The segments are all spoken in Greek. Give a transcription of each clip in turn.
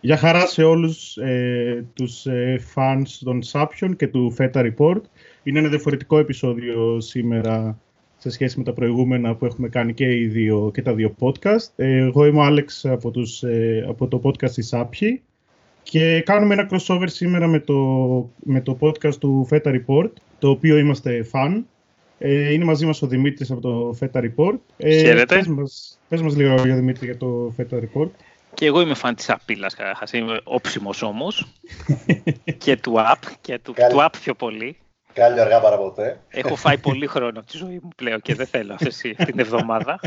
Γεια χαρά σε όλους ε, τους ε, fans των Saption και του Feta Report. Είναι ένα διαφορετικό επεισόδιο σήμερα σε σχέση με τα προηγούμενα που έχουμε κάνει και, οι δύο, και τα δύο podcast. Ε, εγώ είμαι ο Άλεξ από, τους, ε, από το podcast της Sapchi και κάνουμε ένα crossover σήμερα με το, με το podcast του Feta Report, το οποίο είμαστε fan. Ε, είναι μαζί μας ο Δημήτρης από το Feta Report. Ε, Χαίρετε. Πες μας, πες μας λίγο για Δημήτρη για το Feta Report. Και εγώ είμαι φαν της απειλάς καταρχάς, είμαι όψιμος όμως. και του app, και του, του app πιο πολύ. Κάλλιο αργά παρά ποτέ. Έχω φάει πολύ χρόνο από τη ζωή μου πλέον και δεν θέλω αυτή την εβδομάδα.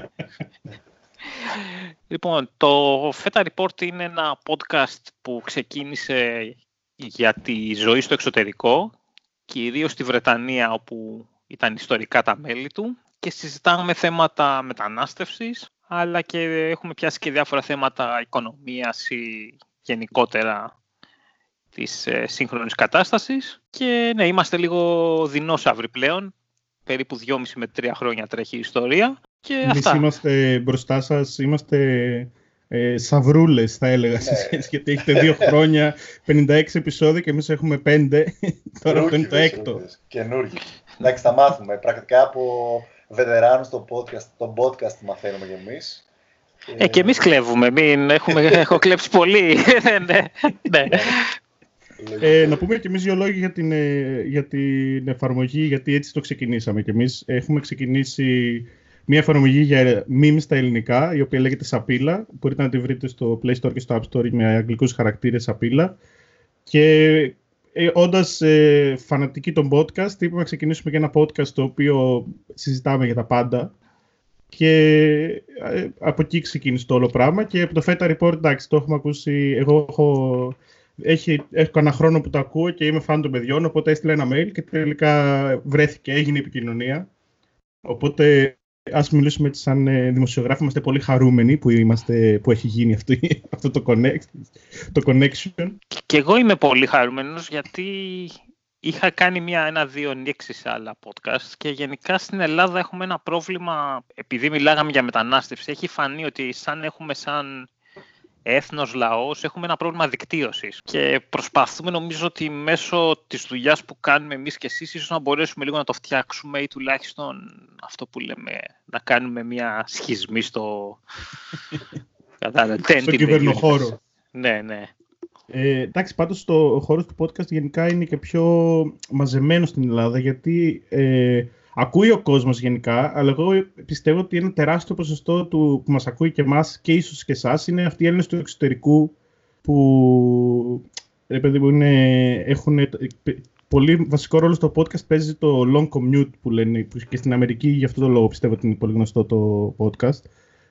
λοιπόν, το Feta Report είναι ένα podcast που ξεκίνησε για τη ζωή στο εξωτερικό, κυρίως στη Βρετανία όπου ήταν ιστορικά τα μέλη του και συζητάμε θέματα μετανάστευσης, αλλά και έχουμε πιάσει και διάφορα θέματα οικονομίας ή γενικότερα της ε, σύγχρονης κατάστασης. Και ναι, είμαστε λίγο δεινόσαυροι πλέον. Περίπου 2,5 με 3 χρόνια τρέχει η ιστορία. Και Εμείς αυτά. είμαστε μπροστά σας, είμαστε ε, σαβρούλες θα έλεγα σε Ναι. σχέση, γιατί έχετε δύο χρόνια, 56 επεισόδια και εμείς έχουμε 5, τώρα αυτό είναι το έκτο. Καινούργιο. Εντάξει, θα μάθουμε. Πρακτικά από βετεράνους στο podcast, το podcast μαθαίνουμε κι εμείς. Ε, και εμείς κλέβουμε, μην έχουμε, έχω κλέψει πολύ. ναι, ναι. Ε, να πούμε και εμείς δύο λόγια για την, ε, για την εφαρμογή, γιατί έτσι το ξεκινήσαμε και εμείς. Έχουμε ξεκινήσει μια εφαρμογή για memes στα ελληνικά, η οποία λέγεται Σαπίλα. Μπορείτε να τη βρείτε στο Play Store και στο App Store με αγγλικούς χαρακτήρες Σαπίλα. Και ε, όντας ε, φανατικοί των podcast, είπαμε να ξεκινήσουμε και ένα podcast το οποίο συζητάμε για τα πάντα. Και ε, από εκεί ξεκίνησε το όλο πράγμα. Και από το Feta Report, εντάξει, το έχουμε ακούσει. Εγώ έχω έχει, έχω κανένα χρόνο που το ακούω και είμαι φαν των παιδιών, οπότε έστειλα ένα mail και τελικά βρέθηκε, έγινε η επικοινωνία. Οπότε ας μιλήσουμε έτσι σαν ε, δημοσιογράφοι, είμαστε πολύ χαρούμενοι που, είμαστε, που έχει γίνει αυτό, αυτό το, connect, το connection. Και εγώ είμαι πολύ χαρούμενος γιατί είχα κάνει μια, ένα-δύο νίξεις σε άλλα podcast και γενικά στην Ελλάδα έχουμε ένα πρόβλημα, επειδή μιλάγαμε για μετανάστευση, έχει φανεί ότι σαν έχουμε σαν έθνος, λαός, έχουμε ένα πρόβλημα δικτύωσης και προσπαθούμε νομίζω ότι μέσω της δουλειάς που κάνουμε εμείς και εσείς ίσως να μπορέσουμε λίγο να το φτιάξουμε ή τουλάχιστον αυτό που λέμε να κάνουμε μια σχισμή στο... Κατάλαβε, Στον κυβερνοχώρο. Ναι, ναι. Ε, εντάξει, πάντως το χώρος του podcast γενικά είναι και πιο μαζεμένο στην Ελλάδα γιατί ε, ακούει ο κόσμος γενικά, αλλά εγώ πιστεύω ότι ένα τεράστιο ποσοστό του που μας ακούει και εμάς και ίσως και εσάς είναι αυτοί οι Έλληνες του εξωτερικού που ρε παιδί μου, είναι, έχουν πολύ βασικό ρόλο στο podcast. Παίζει το long commute που λένε που και στην Αμερική γι' αυτό το λόγο πιστεύω ότι είναι πολύ γνωστό το podcast.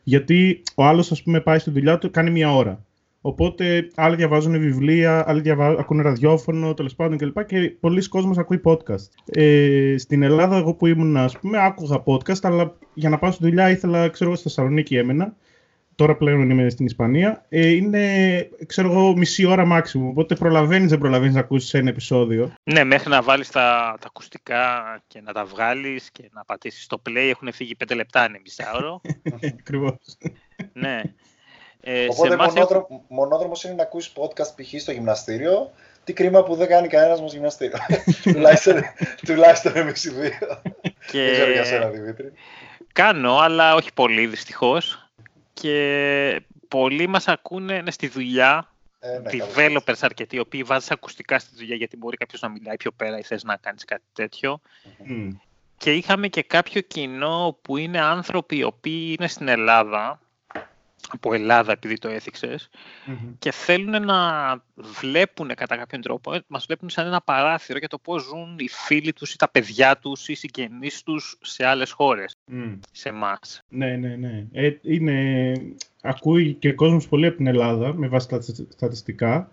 Γιατί ο άλλος ας πούμε πάει στη δουλειά του κάνει μία ώρα Οπότε άλλοι διαβάζουν βιβλία, άλλοι διαβα... ακούνε ραδιόφωνο, τέλος πάντων κλπ. Και πολλοί κόσμος ακούει podcast. Ε, στην Ελλάδα, εγώ που ήμουν, ας πούμε, άκουγα podcast, αλλά για να πάω στη δουλειά ήθελα, ξέρω εγώ, στη Θεσσαλονίκη έμενα. Τώρα πλέον είμαι στην Ισπανία. Ε, είναι, ξέρω εγώ, μισή ώρα μάξιμου. Οπότε προλαβαίνεις, δεν προλαβαίνεις να ακούσεις ένα επεισόδιο. Ναι, μέχρι να βάλεις τα, τα ακουστικά και να τα βγάλεις και να πατήσεις το play έχουν φύγει πέντε λεπτά, είναι μισάωρο. Ακριβώς. ναι. Ε, Οπότε εμάς μονόδρο... μονόδρομος είναι να ακούσει podcast π.χ. στο γυμναστήριο. Τι κρίμα που δεν κάνει κανένας μας γυμναστήριο. τουλάχιστον, τουλάχιστον εμείς οι δύο. Και... Δεν ξέρω για σένα, Δημήτρη. Κάνω, αλλά όχι πολύ δυστυχώς. Και πολλοί μας ακούνε είναι στη δουλειά. Ε, ναι, developers αρκετοί, οι οποίοι βάζεις ακουστικά στη δουλειά γιατί μπορεί κάποιος να μιλάει πιο πέρα ή θες να κάνεις κάτι τέτοιο. Mm. Και είχαμε και κάποιο κοινό που είναι άνθρωποι οι οποίοι είναι στην Ελλάδα από Ελλάδα επειδή το έθιξες Mm-hmm. και θέλουν να βλέπουν κατά κάποιον τρόπο, ε, μας βλέπουν σαν ένα παράθυρο για το πώς ζουν οι φίλοι τους ή τα παιδιά τους ή οι συγγενείς τους σε άλλες χώρες, Mm. σε εμάς. Ναι, ναι, ναι. Ε, είναι... Ακούει και κόσμος πολύ από την Ελλάδα, με βάση τα στατιστικά,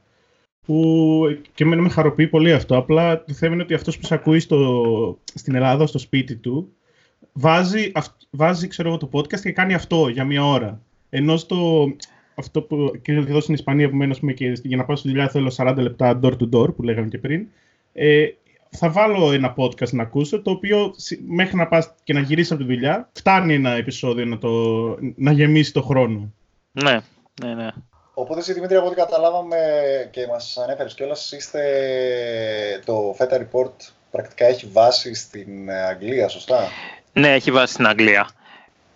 που και εμένα με χαροποιεί πολύ αυτό. Απλά το θέμα είναι ότι αυτός που σε ακούει στο... στην Ελλάδα, στο σπίτι του, βάζει, αυ... βάζει ξέρω εγώ, το podcast και κάνει αυτό για μία ώρα. Ενώ στο, αυτό που και εδώ στην Ισπανία που μένω, ας πούμε, και για να πάω στη δουλειά θέλω 40 λεπτά door to door, που λέγαμε και πριν, ε, θα βάλω ένα podcast να ακούσω, το οποίο συ- μέχρι να πας και να γυρίσεις από τη δουλειά, φτάνει ένα επεισόδιο να, το, να γεμίσει το χρόνο. Ναι, ναι, ναι. Οπότε εσύ Δημήτρη, από ό,τι καταλάβαμε και μας ανέφερες κιόλας, είστε το FETA Report πρακτικά έχει βάση στην Αγγλία, σωστά; Ναι, έχει βάση στην Αγγλία.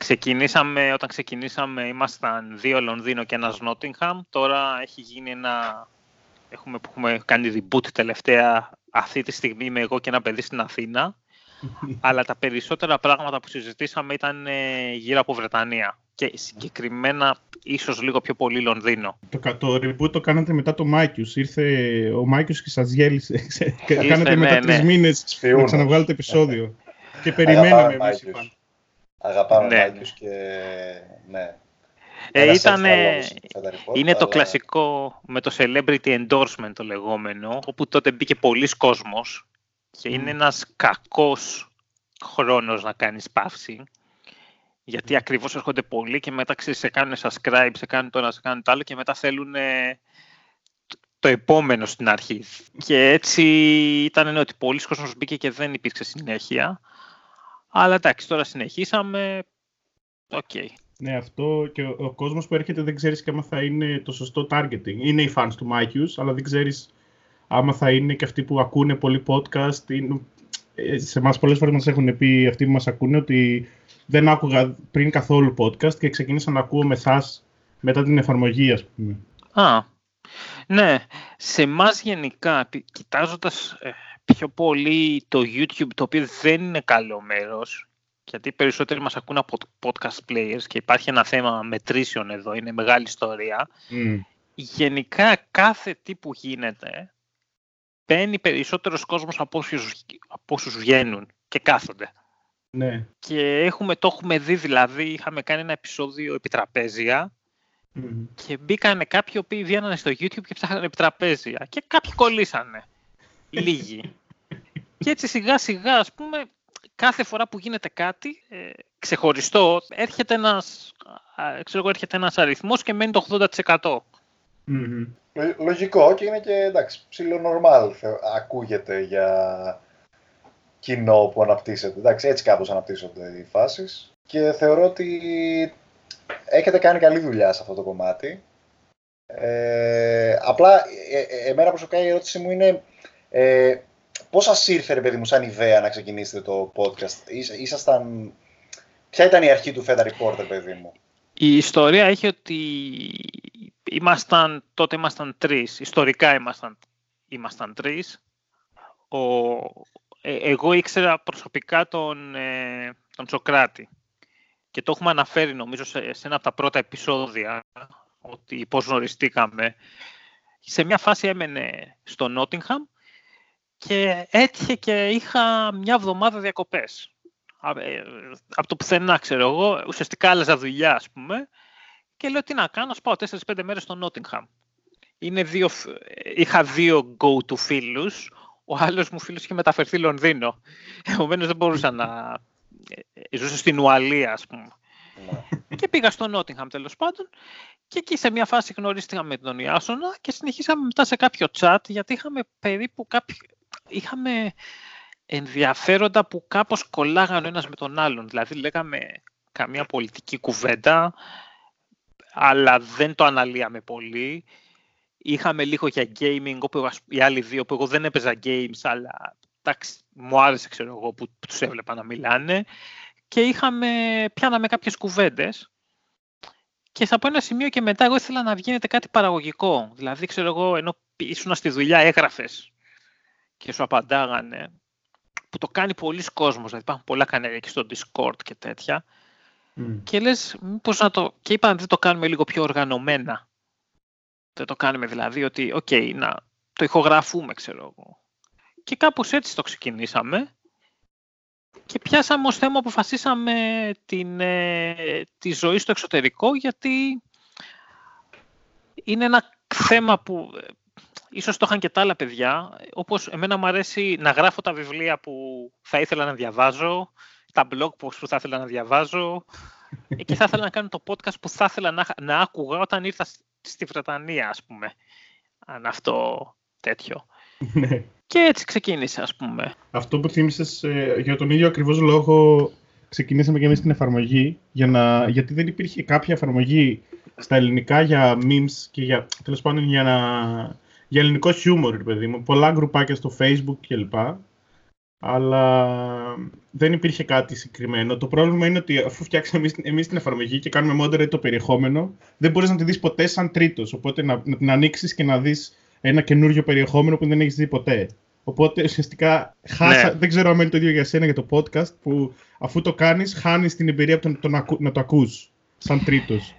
Ξεκινήσαμε, όταν ξεκινήσαμε ήμασταν δύο Λονδίνο και ένας Νότιγχαμ. Τώρα έχει γίνει ένα... Έχουμε, έχουμε κάνει reboot τελευταία. Αυτή τη στιγμή είμαι εγώ και ένα παιδί στην Αθήνα. αλλά τα περισσότερα πράγματα που συζητήσαμε ήταν ε, γύρω από Βρετανία και συγκεκριμένα ίσως λίγο πιο πολύ Λονδίνο. Το, το reboot το κάνατε μετά το Mikeius. Ήρθε ο Mikeius και σας γέλησε. κάνατε μετά ναι, τρεις ναι. μήνες να ξαναβγάλετε επεισόδιο. και περιμέναμε εμείς οι Αγαπάμε ναι. Mikeius και ναι. Ε, ήταν, είναι το κλασικό με το celebrity endorsement το λεγόμενο, όπου τότε μπήκε πολύς κόσμος και είναι ένας κακός χρόνος να κάνεις παύση. Γιατί ακριβώς έρχονται πολλοί και μετά ξέρεις, σε κάνουν subscribe, σε κάνουν το ένα, σε κάνουν το άλλο και μετά θέλουν το επόμενο στην αρχή. Και έτσι ήταν ότι πολύς κόσμος μπήκε και δεν υπήρξε συνέχεια. Αλλά εντάξει, τώρα συνεχίσαμε. Okay. Ναι, αυτό και ο, ο κόσμος που έρχεται δεν ξέρεις και άμα θα είναι το σωστό targeting. Είναι οι fans του Mikeius, αλλά δεν ξέρεις άμα θα είναι και αυτοί που ακούνε πολύ podcast. Είναι, ε, σε εμάς πολλές φορές μας έχουν πει αυτοί που μας ακούνε ότι δεν άκουγα πριν καθόλου podcast και ξεκίνησα να ακούω με εσάς μετά την εφαρμογή, ας πούμε. Α, ναι. Σε εμάς γενικά, κοιτάζοντας ε, πιο πολύ το YouTube, το οποίο δεν είναι καλό μέρος, γιατί περισσότεροι μας ακούν από podcast players και υπάρχει ένα θέμα μετρήσεων εδώ, είναι μεγάλη ιστορία. Γενικά κάθε τι που γίνεται μπαίνει περισσότερος κόσμος από όσους, από όσους βγαίνουν και κάθονται. Ναι. Και έχουμε, το έχουμε δει δηλαδή, είχαμε κάνει ένα επεισόδιο επιτραπέζια και μπήκανε κάποιοι που βγαίνανε στο YouTube και ψάχνανε επιτραπέζια και κάποιοι κολλήσανε. Λίγοι. και έτσι σιγά σιγά, ας πούμε, κάθε φορά που γίνεται κάτι ε, ξεχωριστό, έρχεται ένας, ξέρω, έρχεται ένας αριθμός και μένει το 80%. Λογικό και είναι και εντάξει, ψηλό ακούγεται για κοινό που αναπτύσσεται. Εντάξει, έτσι κάπως αναπτύσσονται οι φάσεις και θεωρώ ότι έχετε κάνει καλή δουλειά σε αυτό το κομμάτι. Ε, απλά, ε, ε εμένα προσωπικά η ερώτηση μου είναι ε, πώς σας ήρθε, ρε παιδί μου, σαν ιδέα να ξεκινήσετε το podcast; Ήσασταν... Ποια ήταν η αρχή του Feda Reporter, παιδί μου; Η ιστορία έχει ότι ήμασταν, τότε ήμασταν τρεις, ιστορικά ήμασταν, ήμασταν τρεις. Ο, ε, εγώ ήξερα προσωπικά τον, ε, τον Σοκράτη και το έχουμε αναφέρει νομίζω σε, ένα από τα πρώτα επεισόδια ότι πώς γνωριστήκαμε. Σε μια φάση έμενε στο Νότιγχαμ και έτυχε και είχα μια εβδομάδα διακοπές. Ε, από το πουθενά, ξέρω εγώ, ουσιαστικά άλλαζα δουλειά, ας πούμε, και λέω τι να κάνω, πάω 4-5 μέρες στο Νότιγχαμ. Είναι δύο, είχα δύο go-to φίλους, ο άλλος μου φίλος είχε μεταφερθεί Λονδίνο. Επομένως δεν μπορούσα να... Ε, ζούσε στην Ουαλία, ας πούμε. Ναι. και πήγα στο Νότιγχαμ τέλος πάντων και εκεί σε μια φάση γνωρίστηκα με τον Ιάσονα και συνεχίσαμε μετά σε κάποιο chat γιατί είχαμε περίπου κάποιο... είχαμε ενδιαφέροντα που κάπως κολλάγαν ο ένας με τον άλλον. Δηλαδή λέγαμε καμία πολιτική κουβέντα, αλλά δεν το αναλύαμε πολύ. Είχαμε λίγο για gaming, όπου οι άλλοι δύο που εγώ δεν έπαιζα games, αλλά εντάξει, μου άρεσε ξέρω εγώ που, που τους έβλεπα να μιλάνε. Και είχαμε, πιάναμε κάποιες κουβέντες. Και από ένα σημείο και μετά εγώ ήθελα να βγαίνετε κάτι παραγωγικό. Δηλαδή, ξέρω εγώ, ενώ ήσουν στη δουλειά, έγραφες και σου απαντάγανε που το κάνει πολύς κόσμος, δηλαδή υπάρχουν πολλά κανάλια και στο Discord και τέτοια. Και λες, μήπως να το... Και είπαν, δεν το κάνουμε λίγο πιο οργανωμένα. Δεν το κάνουμε δηλαδή ότι, okay, να το ηχογραφούμε, ξέρω εγώ. Και κάπως έτσι το ξεκινήσαμε. Και πιάσαμε ως θέμα, αποφασίσαμε την, ε, τη ζωή στο εξωτερικό, γιατί είναι ένα θέμα που ε, ίσως το είχαν και τα άλλα παιδιά, όπως εμένα μου αρέσει να γράφω τα βιβλία που θα ήθελα να διαβάζω, τα blog posts που θα ήθελα να διαβάζω και θα ήθελα να κάνω το podcast που θα ήθελα να, να άκουγα όταν ήρθα στη Βρετανία, ας πούμε. Αν αυτό τέτοιο. Ναι. και έτσι ξεκίνησε, ας πούμε. Αυτό που θύμισες, ε, για τον ίδιο ακριβώς λόγο ξεκινήσαμε και εμείς την εφαρμογή, για να, γιατί δεν υπήρχε κάποια εφαρμογή στα ελληνικά για memes και για, τέλος πάντων για, να, για ελληνικό χιούμορ, παιδί μου. Πολλά γκρουπάκια στο facebook κλπ. Αλλά δεν υπήρχε κάτι συγκεκριμένο. Το πρόβλημα είναι ότι αφού φτιάξαμε εμείς, την εφαρμογή και κάνουμε moderate το περιεχόμενο, δεν μπορείς να τη δεις ποτέ σαν τρίτος. Οπότε να, να την ανοίξεις και να δεις ένα καινούριο περιεχόμενο που δεν έχεις δει ποτέ. Οπότε ουσιαστικά χάσα, ναι. δεν ξέρω αν είναι το ίδιο για σένα για το podcast, που αφού το κάνεις χάνεις την εμπειρία από το, να το ακούς σαν τρίτος.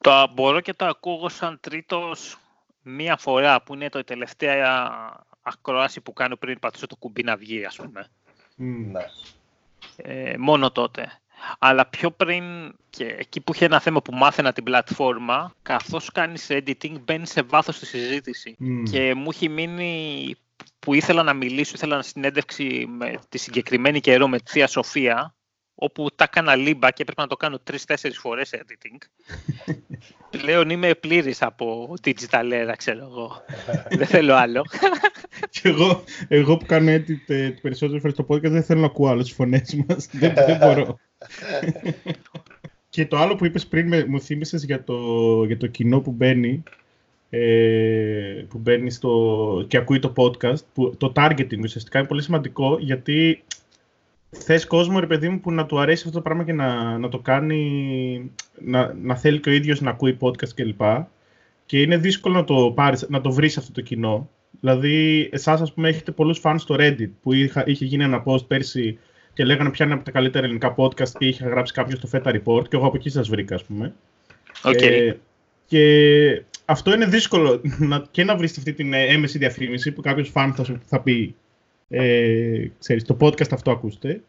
Το μπορώ και το ακούω σαν τρίτος μία φορά που είναι το τελευταία ακρόαση που κάνω πριν πατήσω το κουμπί να βγει, ας πούμε. Ναι. Ε, μόνο τότε. Αλλά πιο πριν και εκεί που είχε ένα θέμα που μάθαινα την πλατφόρμα, καθώς κάνεις editing μπαίνεις σε βάθος στη συζήτηση. Και μου έχει μείνει που ήθελα να μιλήσω, ήθελα να συνέντευξη με τη συγκεκριμένη καιρό με τη Θεία Σοφία, όπου τα έκανα λίμπα και έπρεπε να το κάνω τρει-τέσσερι φορές editing. Πλέον είμαι πλήρης από digital era, ξέρω εγώ. δεν θέλω άλλο. και εγώ, εγώ που κάνω edit ε, περισσότερες φορές στο podcast δεν θέλω να ακούω άλλες φωνές μας. δεν, δεν μπορώ. και το άλλο που είπες πριν μου θύμισες για το, για το κοινό που μπαίνει ε, που μπαίνει στο, και ακούει το podcast, που, το targeting ουσιαστικά είναι πολύ σημαντικό γιατί θες κόσμο, ρε παιδί μου, που να του αρέσει αυτό το πράγμα και να, να το κάνει, να, να θέλει και ο ίδιος να ακούει podcast κλπ. Και είναι δύσκολο να το, πάρεις, να το βρεις αυτό το κοινό. Δηλαδή, εσάς, ας πούμε, έχετε πολλούς fans στο Reddit, που είχα, είχε γίνει ένα post πέρσι και λέγανε ποια είναι από τα καλύτερα ελληνικά podcast και είχε γράψει κάποιος στο Feta Report και εγώ από εκεί σας βρήκα, ας πούμε. Okay. Ε, και αυτό είναι δύσκολο να, και να βρεις αυτή την έμεση διαφήμιση που κάποιος φαν θα, θα πει ε, ξέρεις, το podcast αυτό ακούστε.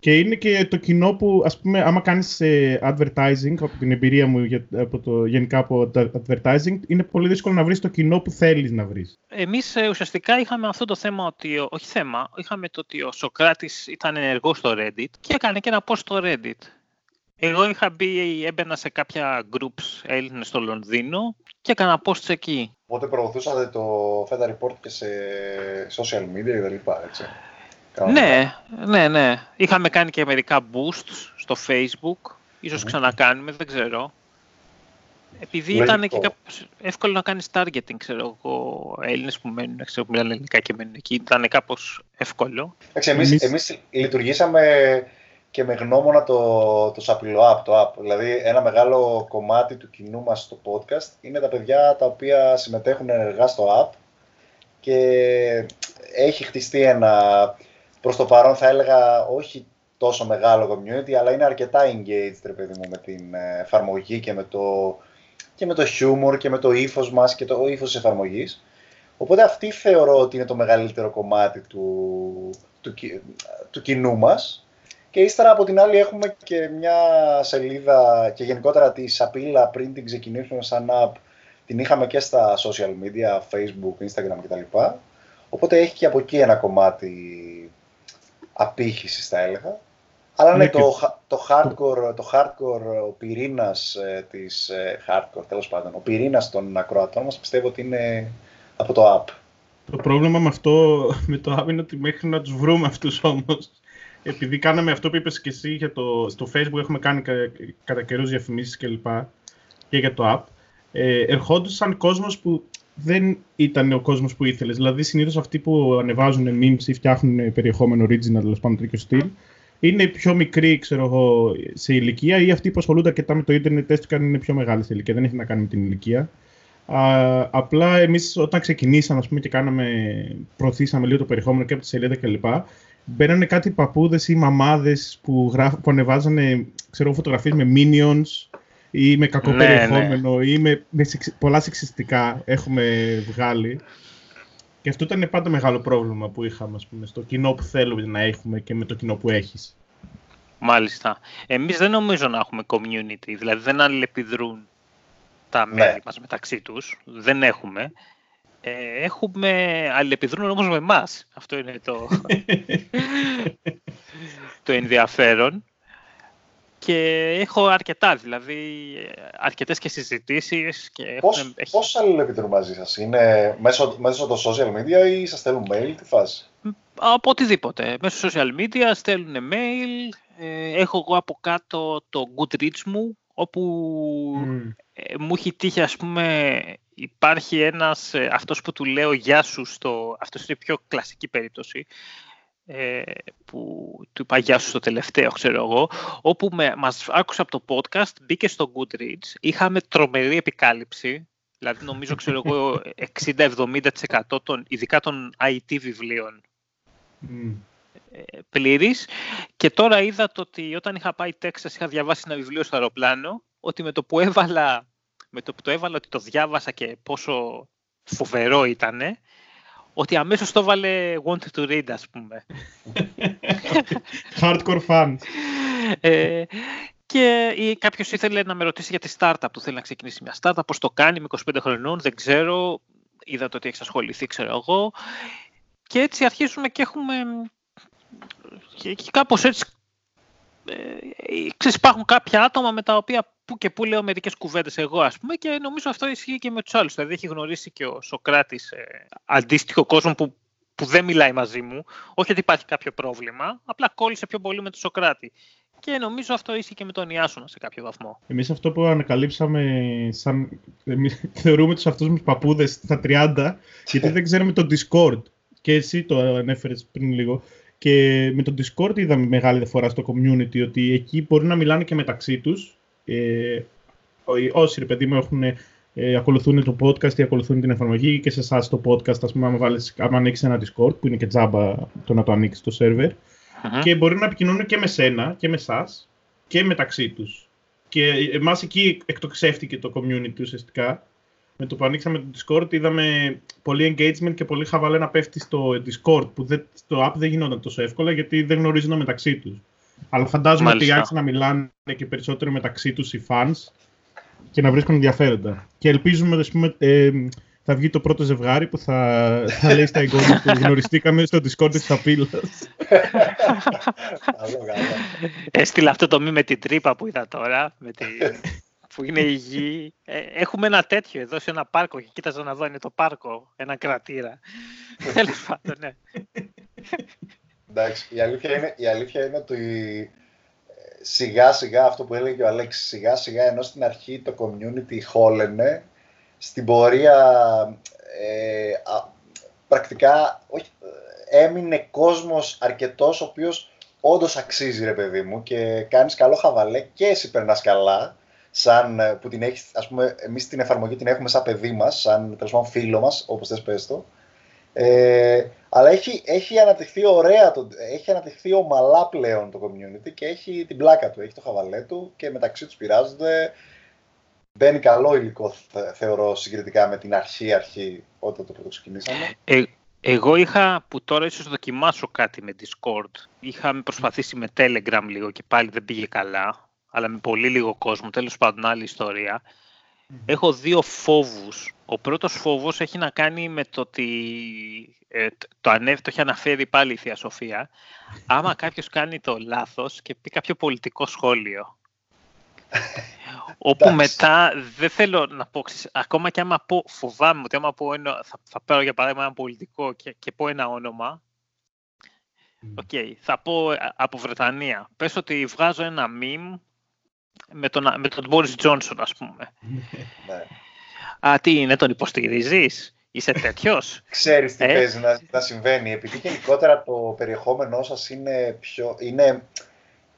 Και είναι και το κοινό που, ας πούμε, άμα κάνεις ε, advertising, από την εμπειρία μου για, από το, γενικά από το advertising, είναι πολύ δύσκολο να βρεις το κοινό που θέλεις να βρεις. Εμείς ε, ουσιαστικά είχαμε αυτό το θέμα, ότι, όχι θέμα, είχαμε το ότι ο Σοκράτης ήταν ενεργός στο Reddit και έκανε και ένα post στο Reddit. Εγώ είχα μπει, έμπαινα σε κάποια groups Έλληνες στο Λονδίνο και έκανα posts εκεί. Οπότε προωθούσατε το Feta Report και σε social media και τα έτσι. Ναι, ναι, ναι. Είχαμε κάνει και μερικά boosts στο Facebook. Ίσως mm. ξανακάνουμε, δεν ξέρω. Επειδή ήταν και κάπως εύκολο να κάνεις targeting, ξέρω εγώ, Έλληνες που μένουν, ξέρω, που μιλάνε ελληνικά και μένουν εκεί, ήταν κάπως εύκολο. εμείς, εμείς λειτουργήσαμε και με γνώμονα το, το σαπιλό app, το app. Δηλαδή ένα μεγάλο κομμάτι του κοινού μας στο podcast είναι τα παιδιά τα οποία συμμετέχουν ενεργά στο app και έχει χτιστεί ένα, προς το παρόν θα έλεγα όχι τόσο μεγάλο community, αλλά είναι αρκετά engaged, ρε παιδί μου, με την ε, εφαρμογή και με το, και με το humor και με το ύφος μας και το ύφος της εφαρμογής. Οπότε αυτή θεωρώ ότι είναι το μεγαλύτερο κομμάτι του, του, του κοινού μας και ύστερα από την άλλη έχουμε και μια σελίδα και γενικότερα τη σαπίλα πριν την ξεκινήσουμε σαν app την είχαμε και στα social media, facebook, instagram κτλ. Οπότε έχει και από εκεί ένα κομμάτι απήχησης θα έλεγα. Αλλά ναι, το, το, hardcore, το hardcore, ο πυρήνας ε, της ε, hardcore, τέλος πάντων, ο πυρήνας των ακροατών μας πιστεύω ότι είναι από το app. Το πρόβλημα με αυτό, με το app είναι ότι μέχρι να τους βρούμε αυτούς όμως, επειδή κάναμε αυτό που είπες και εσύ για το, στο facebook έχουμε κάνει κα, κατά καιρούς διαφημίσεις και λοιπά και για το app ε, ερχόντουσαν κόσμος που δεν ήταν ο κόσμος που ήθελες. Δηλαδή συνήθως αυτοί που ανεβάζουν memes ή φτιάχνουν περιεχόμενο original, τέλος πάντων τέτοιο στυλ, είναι οι πιο μικροί, ξέρω εγώ, σε ηλικία ή αυτοί που ασχολούνται αρκετά με το ίντερνετ, έστω και αν είναι πιο μεγάλη σε ηλικία. Δεν έχει να κάνει με την ηλικία. Α, απλά εμείς όταν ξεκινήσαμε ας πούμε, και κάναμε, προωθήσαμε λίγο το περιεχόμενο και από τη σελίδα κλπ μπαίνανε κάτι παππούδες ή μαμάδες που, γράφ, που ανεβάζανε ξέρω, φωτογραφίες με minions ή με κακό ναι, περιεχόμενο ναι. ή με, με πολλά σεξιστικά έχουμε βγάλει. Και αυτό ήταν πάντα μεγάλο πρόβλημα που είχαμε ας πούμε, στο κοινό που θέλουμε να έχουμε και με το κοινό που έχεις. Μάλιστα. Εμείς δεν νομίζω να έχουμε community, δηλαδή δεν αλληλεπιδρούν τα ναι. μέλη μας μεταξύ τους. Δεν έχουμε. Ε, έχουμε αλληλεπιδρούν όμως με εμάς. Αυτό είναι το, το ενδιαφέρον. Και έχω αρκετά, δηλαδή αρκετές και συζητήσεις. Και πώς, έχουν... πώς αλληλεπιδρούν μαζί σας, είναι μέσω, μέσω των social media ή σας στέλνουν mail, τι φάση. Από οτιδήποτε. Μέσω social media στέλνουν mail. Ε, έχω εγώ από κάτω το Goodreads μου, όπου ε, μου έχει τύχει, ας πούμε, υπάρχει ένας, ε, αυτός που του λέω γεια σου, στο, αυτός είναι η πιο κλασική περίπτωση, ε, που του είπα γεια σου στο τελευταίο, ξέρω εγώ, όπου με, μας άκουσε από το podcast, μπήκε στο Goodreads, είχαμε τρομερή επικάλυψη, δηλαδή νομίζω, ξέρω εγώ, 60-70% των, ειδικά των IT βιβλίων. Mm. Πλήρης. Και τώρα είδα το ότι όταν είχα πάει Τέξας είχα διαβάσει ένα βιβλίο στο αεροπλάνο ότι με το που έβαλα, με το που το έβαλα ότι το διάβασα και πόσο φοβερό ήτανε, ότι αμέσως το έβαλε wanted to read, ας πούμε. Hardcore fans. Ε, και κάποιος ήθελε να με ρωτήσει για τη startup του. Θέλει να ξεκινήσει μια startup. Πώς το κάνει, με 25 χρονών, δεν ξέρω. Είδα το ότι έχει ασχοληθεί, ξέρω εγώ. Και έτσι αρχίζουμε και έχουμε. Και κάπως έτσι ε, ξέρεις, υπάρχουν κάποια άτομα με τα οποία που και που λέω μερικές κουβέντες εγώ ας πούμε και νομίζω αυτό ισχύει και με τους άλλους. Δηλαδή έχει γνωρίσει και ο Σοκράτης ε, αντίστοιχο κόσμο που, που δεν μιλάει μαζί μου. Όχι ότι υπάρχει κάποιο πρόβλημα, απλά κόλλησε πιο πολύ με τον Σοκράτη. Και νομίζω αυτό ίσχυε και με τον Ιάσονα σε κάποιο βαθμό. Εμείς αυτό που ανακαλύψαμε, σαν... Εμείς θεωρούμε τους αυτούς μας παππούδες στα 30, γιατί δεν ξέρουμε το Discord. Και εσύ το ανέφερες πριν λίγο. Και με το Discord είδαμε μεγάλη διαφορά στο community, ότι εκεί μπορεί να μιλάνε και μεταξύ τους. Ε, όσοι, ρε παιδί μου, έχουν, ε, ακολουθούν το podcast ή ακολουθούν την εφαρμογή και σε εσάς το podcast, ας πούμε, άμα, βάλεις, άμα ανοίξεις ένα Discord, που είναι και τζάμπα το να το ανοίξεις το server, και μπορεί να επικοινωνούν και με σένα και με εσάς και μεταξύ τους. Και εμάς εκεί εκτοξεύτηκε το community ουσιαστικά με το που ανοίξαμε το Discord είδαμε πολύ engagement και πολύ χαβαλέ να πέφτει στο Discord που δεν, στο app δεν γινόταν τόσο εύκολα γιατί δεν γνωρίζουν μεταξύ τους. Αλλά φαντάζομαι ότι άρχισαν να μιλάνε και περισσότερο μεταξύ τους οι fans και να βρίσκουν ενδιαφέροντα. Και ελπίζουμε, ας πούμε, ε, θα βγει το πρώτο ζευγάρι που θα, θα λέει στα εγγόνια που γνωριστήκαμε στο Discord της Ταπίλας. Έστειλα αυτό το μη με την τρύπα που είδα τώρα, με τη που είναι η γη. Ε, έχουμε ένα τέτοιο εδώ σε ένα πάρκο και κοίταζα να δω είναι το πάρκο, ένα κρατήρα. Τέλος πάντων, ναι. Εντάξει, η αλήθεια είναι, η αλήθεια είναι ότι ε, σιγά σιγά αυτό που έλεγε ο Αλέξης, σιγά σιγά ενώ στην αρχή το community χόλαινε, στην πορεία ε, πρακτικά όχι, έμεινε κόσμος αρκετός ο οποίος όντως αξίζει ρε παιδί μου και κάνεις καλό χαβαλέ και εσύ περνάς καλά σαν ε, που την έχεις, ας πούμε, εμείς την εφαρμογή την έχουμε σαν παιδί μας, σαν τέλος φίλο μας, όπως θες πες το. Ε, αλλά έχει, έχει αναπτυχθεί ωραία, το, έχει αναπτυχθεί ομαλά πλέον το community και έχει την πλάκα του, έχει το χαβαλέ του και μεταξύ τους πειράζονται. Μπαίνει καλό υλικό, θεωρώ, συγκριτικά με την αρχή-αρχή όταν το πρώτο ξεκινήσαμε. Ε, εγώ είχα, που τώρα ίσως δοκιμάσω κάτι με Discord, είχαμε προσπαθήσει με Telegram λίγο και πάλι δεν πήγε καλά αλλά με πολύ λίγο κόσμο, τέλος πάντων άλλη Έχω δύο φόβους. Ο πρώτος φόβος έχει να κάνει με το ότι ε, το, ανέβη, το έχει αναφέρει πάλι η Θεία Σοφία. Άμα κάποιος κάνει το λάθος και πει κάποιο πολιτικό σχόλιο. όπου μετά δεν θέλω να πω, ακόμα και άμα πω, φοβάμαι ότι άμα πω ένα, θα, θα πάρω για παράδειγμα ένα πολιτικό και, και πω ένα όνομα, okay, θα πω ε, από Βρετανία. Πες ότι βγάζω ένα meme με τον, με τον Boris Johnson, ας πούμε. Ναι. Α, τι είναι, τον υποστηρίζεις, είσαι τέτοιος; Ξέρεις τι ε; παίζει να, να συμβαίνει, επειδή γενικότερα το περιεχόμενό σας είναι πιο, είναι,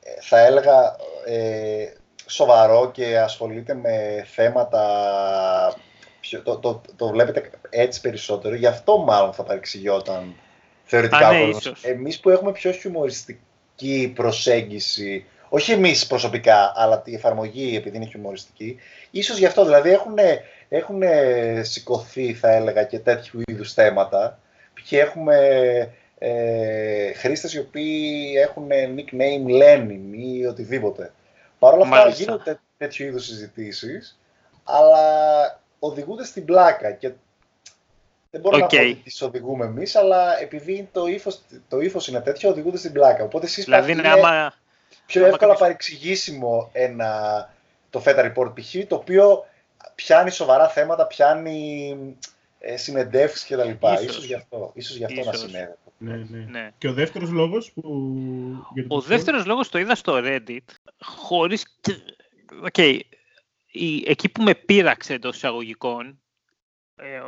ε, θα έλεγα, ε, σοβαρό και ασχολείται με θέματα, πιο, το, το, το, βλέπετε έτσι περισσότερο, γι' αυτό μάλλον θα παρεξηγιόταν θεωρητικά Α, ναι, Εμείς που έχουμε πιο χιουμοριστική προσέγγιση όχι εμείς προσωπικά, αλλά η εφαρμογή επειδή είναι χιουμοριστική. Ίσως γι' αυτό δηλαδή έχουν, έχουν σηκωθεί, θα έλεγα, και τέτοιου είδους θέματα. Π.χ. έχουμε ε, χρήστες οι οποίοι έχουν nickname Lenin ή οτιδήποτε. Παρ' όλα αυτά γίνονται τέτοιου είδους συζητήσεις, αλλά οδηγούνται στην πλάκα και δεν μπορώ okay. να πω ότι τις οδηγούμε εμείς, αλλά επειδή το ύφος το ύφος είναι τέτοιο, οδηγούνται στην πλάκα. Οπότε εσείς δηλαδή, είναι άμα, πιο εύκολα παρεξηγήσιμο ένα, το Feta Report π.χ. το οποίο πιάνει σοβαρά θέματα, πιάνει ε, συνεντεύξεις και τα λοιπά. Ίσως, ίσως γι' αυτό, ίσως γι αυτό να συνέβη. Ναι, ναι. ναι. Και ο δεύτερος λόγος που... ο δεύτερος λόγος το είδα στο Reddit, χωρίς... Okay. η, εκεί που με πείραξε εντός εισαγωγικών, ε,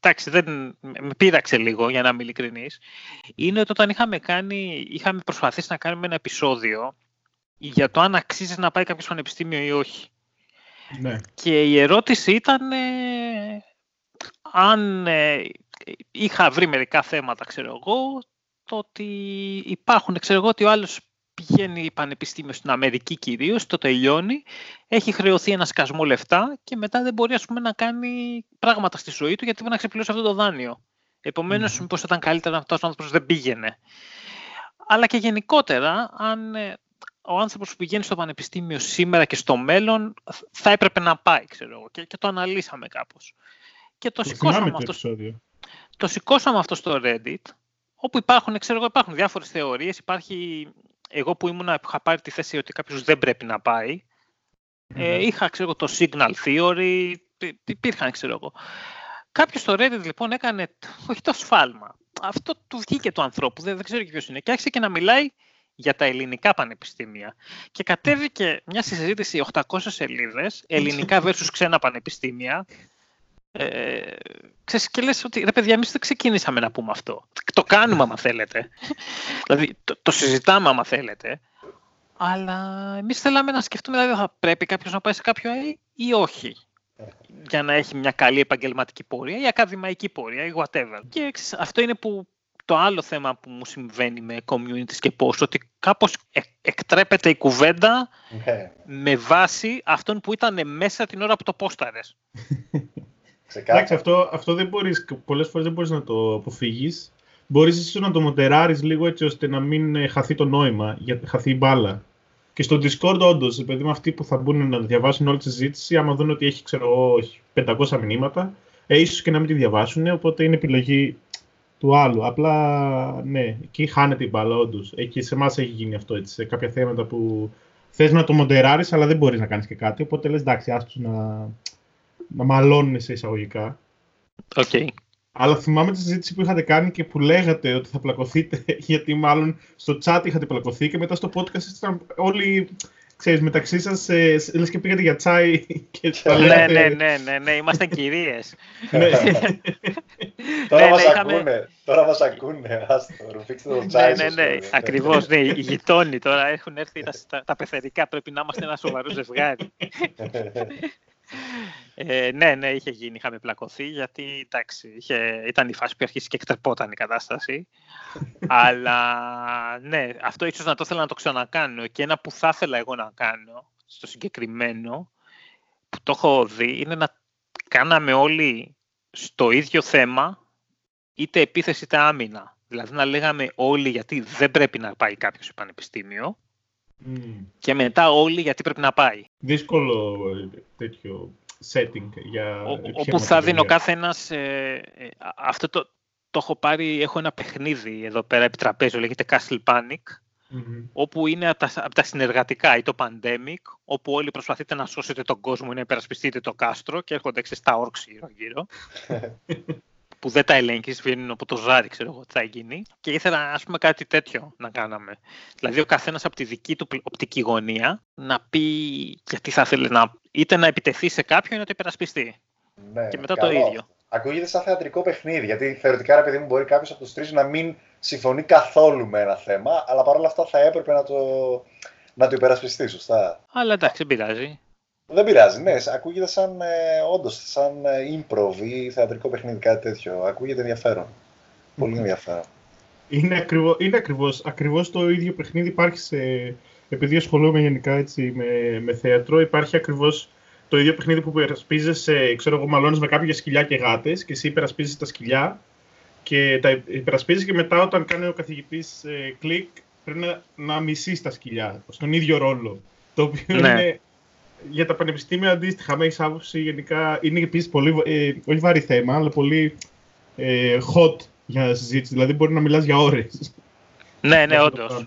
εντάξει, δεν, με πείραξε λίγο για να είμαι ειλικρινής, είναι ότι όταν είχαμε, κάνει, είχαμε προσπαθήσει να κάνουμε ένα επεισόδιο για το αν αξίζει να πάει κάποιος πανεπιστήμιο ή όχι. Ναι. Και η ερώτηση ήταν ε, αν ε, είχα βρει μερικά θέματα, ξέρω εγώ, το ότι υπάρχουν, ξέρω εγώ, ότι ο άλλος πηγαίνει πανεπιστήμιο στην Αμερική κυρίως, το τελειώνει, έχει χρεωθεί ένα σκασμό λεφτά και μετά δεν μπορεί ας πούμε, να κάνει πράγματα στη ζωή του γιατί πρέπει να ξεπληρώσει αυτό το δάνειο. Επομένως, mm. μήπως ήταν καλύτερα αυτός ο άνθρωπος δεν πήγαινε. Αλλά και γενικότερα, αν ε, ο άνθρωπος που πηγαίνει στο πανεπιστήμιο σήμερα και στο μέλλον θα έπρεπε να πάει, ξέρω εγώ. Και, και το αναλύσαμε κάπως. Και το, το σηκώσαμε αυτό. Το σηκώσαμε αυτό στο Reddit, όπου υπάρχουν, ξέρω εγώ, υπάρχουν διάφορες θεωρίες. Υπάρχει, εγώ που ήμουν, που είχα πάρει τη θέση ότι κάποιος δεν πρέπει να πάει. Ε, είχα, ξέρω το signal theory, υπήρχαν, ξέρω εγώ. Κάποιος στο Reddit λοιπόν έκανε, όχι το σφάλμα, αυτό του βγήκε του ανθρώπου, δεν, δεν ξέρω και ποιος είναι, και άρχισε και να μιλάει για τα ελληνικά πανεπιστήμια. Και κατέβηκε μια συζήτηση 800 σελίδες, ελληνικά versus ξένα πανεπιστήμια, ε, ξέρεις, και λες ότι ρε παιδιά, εμείς δεν ξεκινήσαμε να πούμε αυτό. Το κάνουμε άμα θέλετε. δηλαδή, το, το συζητάμε άμα θέλετε. Αλλά εμείς θέλαμε να σκεφτούμε, δηλαδή, θα πρέπει κάποιος να πάει σε κάποιο ΑΕ ή όχι. Για να έχει μια καλή επαγγελματική πορεία ή ακαδημαϊκή πορεία ή whatever. Και ξέρεις, αυτό είναι που το άλλο θέμα που μου συμβαίνει με communities και πώς, ότι κάπως ε, εκτρέπεται η κουβέντα ναι. με βάση αυτόν που ήταν μέσα την ώρα που το πόσταρες. Εντάξει, αυτό, αυτό δεν μπορείς, πολλές φορές δεν μπορείς να το αποφύγεις. Μπορείς ίσως να το μοντεράρεις λίγο έτσι ώστε να μην ε, χαθεί το νόημα, για χαθεί η μπάλα. Και στο Discord, όντως, επειδή με αυτοί που θα μπουν να διαβάσουν όλη τη συζήτηση, άμα δουν ότι έχει, ξέρω 500 μηνύματα, ε, ίσως και να μην τη διαβάσουν, οπότε είναι επιλογή του άλλου. Απλά, ναι, εκεί χάνεται η μπάλα, όντως. Εκεί σε εμάς έχει γίνει αυτό, έτσι, σε κάποια θέματα που θες να το μοντεράρεις, αλλά δεν μπορείς να κάνεις και κάτι. Οπότε λες, εντάξει, άστου να, να μαλώνουν σε εισαγωγικά. Okay. Αλλά θυμάμαι τη συζήτηση που είχατε κάνει και που λέγατε ότι θα πλακωθείτε, γιατί μάλλον στο chat είχατε πλακωθεί και μετά στο podcast ήταν όλοι, ξέρεις, μεταξύ σας, ε, λες και πήγατε για τσάι και τα ναι, λέτε... ναι, ναι, ναι, ναι, είμαστε κυρίες. Ναι. τώρα, ναι, μας ακούνε, τώρα μας ακούνε, άστο, ρουφήξτε το τσάι Ναι, ναι, ναι, ακριβώς, ναι, οι γειτόνοι τώρα έχουν έρθει τα, τα πεθερικά, πρέπει να είμαστε ένα σοβαρό ζευγάρι. Ε, ναι, ναι, είχε γίνει, είχαμε πλακωθεί, γιατί εντάξει, είχε, ήταν η φάση που αρχίσει και εκτρεπόταν η κατάσταση. Αλλά ναι, αυτό ίσως να το ήθελα να το ξανακάνω. Και ένα που θα ήθελα εγώ να κάνω, στο συγκεκριμένο, που το έχω δει, είναι να κάναμε όλοι στο ίδιο θέμα, είτε επίθεση είτε άμυνα. Δηλαδή να λέγαμε όλοι γιατί δεν πρέπει να πάει κάποιος στο πανεπιστήμιο και μετά όλοι γιατί πρέπει να πάει. Δύσκολο ε, τέτοιο setting για Όπου θα δίνει ο κάθε ένας, ε, ε, αυτό το, το έχω πάρει, έχω ένα παιχνίδι εδώ πέρα επί τραπέζου, λέγεται Castle Panic, όπου είναι από τα, από τα, συνεργατικά ή το Pandemic, όπου όλοι προσπαθείτε να σώσετε τον κόσμο ή να υπερασπιστείτε το κάστρο και έρχονται στα όρξ γύρω-γύρω. που δεν τα ελέγχεις, βγαίνουν από το ζάρι, ξέρω εγώ τι θα γίνει. Και ήθελα, ας πούμε, κάτι τέτοιο να κάναμε. Δηλαδή, ο καθένας από τη δική του οπτική γωνία να πει γιατί θα ήθελε να. είτε να επιτεθεί σε κάποιον ή να το υπερασπιστεί. Ναι, και μετά το ίδιο. Ακούγεται σαν θεατρικό παιχνίδι, γιατί θεωρητικά, ρε παιδί μου, μπορεί κάποιος από τους τρεις να μην συμφωνεί καθόλου με ένα θέμα, αλλά παρόλα αυτά θα έπρεπε να το, να το υπερασπιστεί, σωστά. Αλλά εντάξει, δεν πειράζει. Δεν πειράζει, ναι. Ακούγεται σαν ε, όντως, σαν ε, improv ή θεατρικό παιχνίδι, κάτι τέτοιο. Ακούγεται ενδιαφέρον. Πολύ ενδιαφέρον. Είναι, ακριβώς, είναι ακριβώς, ακριβώς το ίδιο παιχνίδι υπάρχει σε... Επειδή ασχολούμαι γενικά έτσι, με, με θέατρο, υπάρχει ακριβώς το ίδιο παιχνίδι που υπερασπίζεσαι, ξέρω εγώ, μαλώνεις με κάποια σκυλιά και γάτες και εσύ υπερασπίζεσαι τα σκυλιά και τα υπερασπίζεις και μετά όταν κάνει ο καθηγητής ε, κλικ πρέπει να, να μισείς τα σκυλιά, στον ίδιο ρόλο. Το οποίο ναι. είναι για τα πανεπιστήμια αντίστοιχα, με έχεις άποψη γενικά είναι επίσης πολύ, ε, όχι βαρύ θέμα, αλλά πολύ ε, hot για συζήτηση. Δηλαδή μπορεί να μιλάς για ώρες. Ναι, ναι, όντως.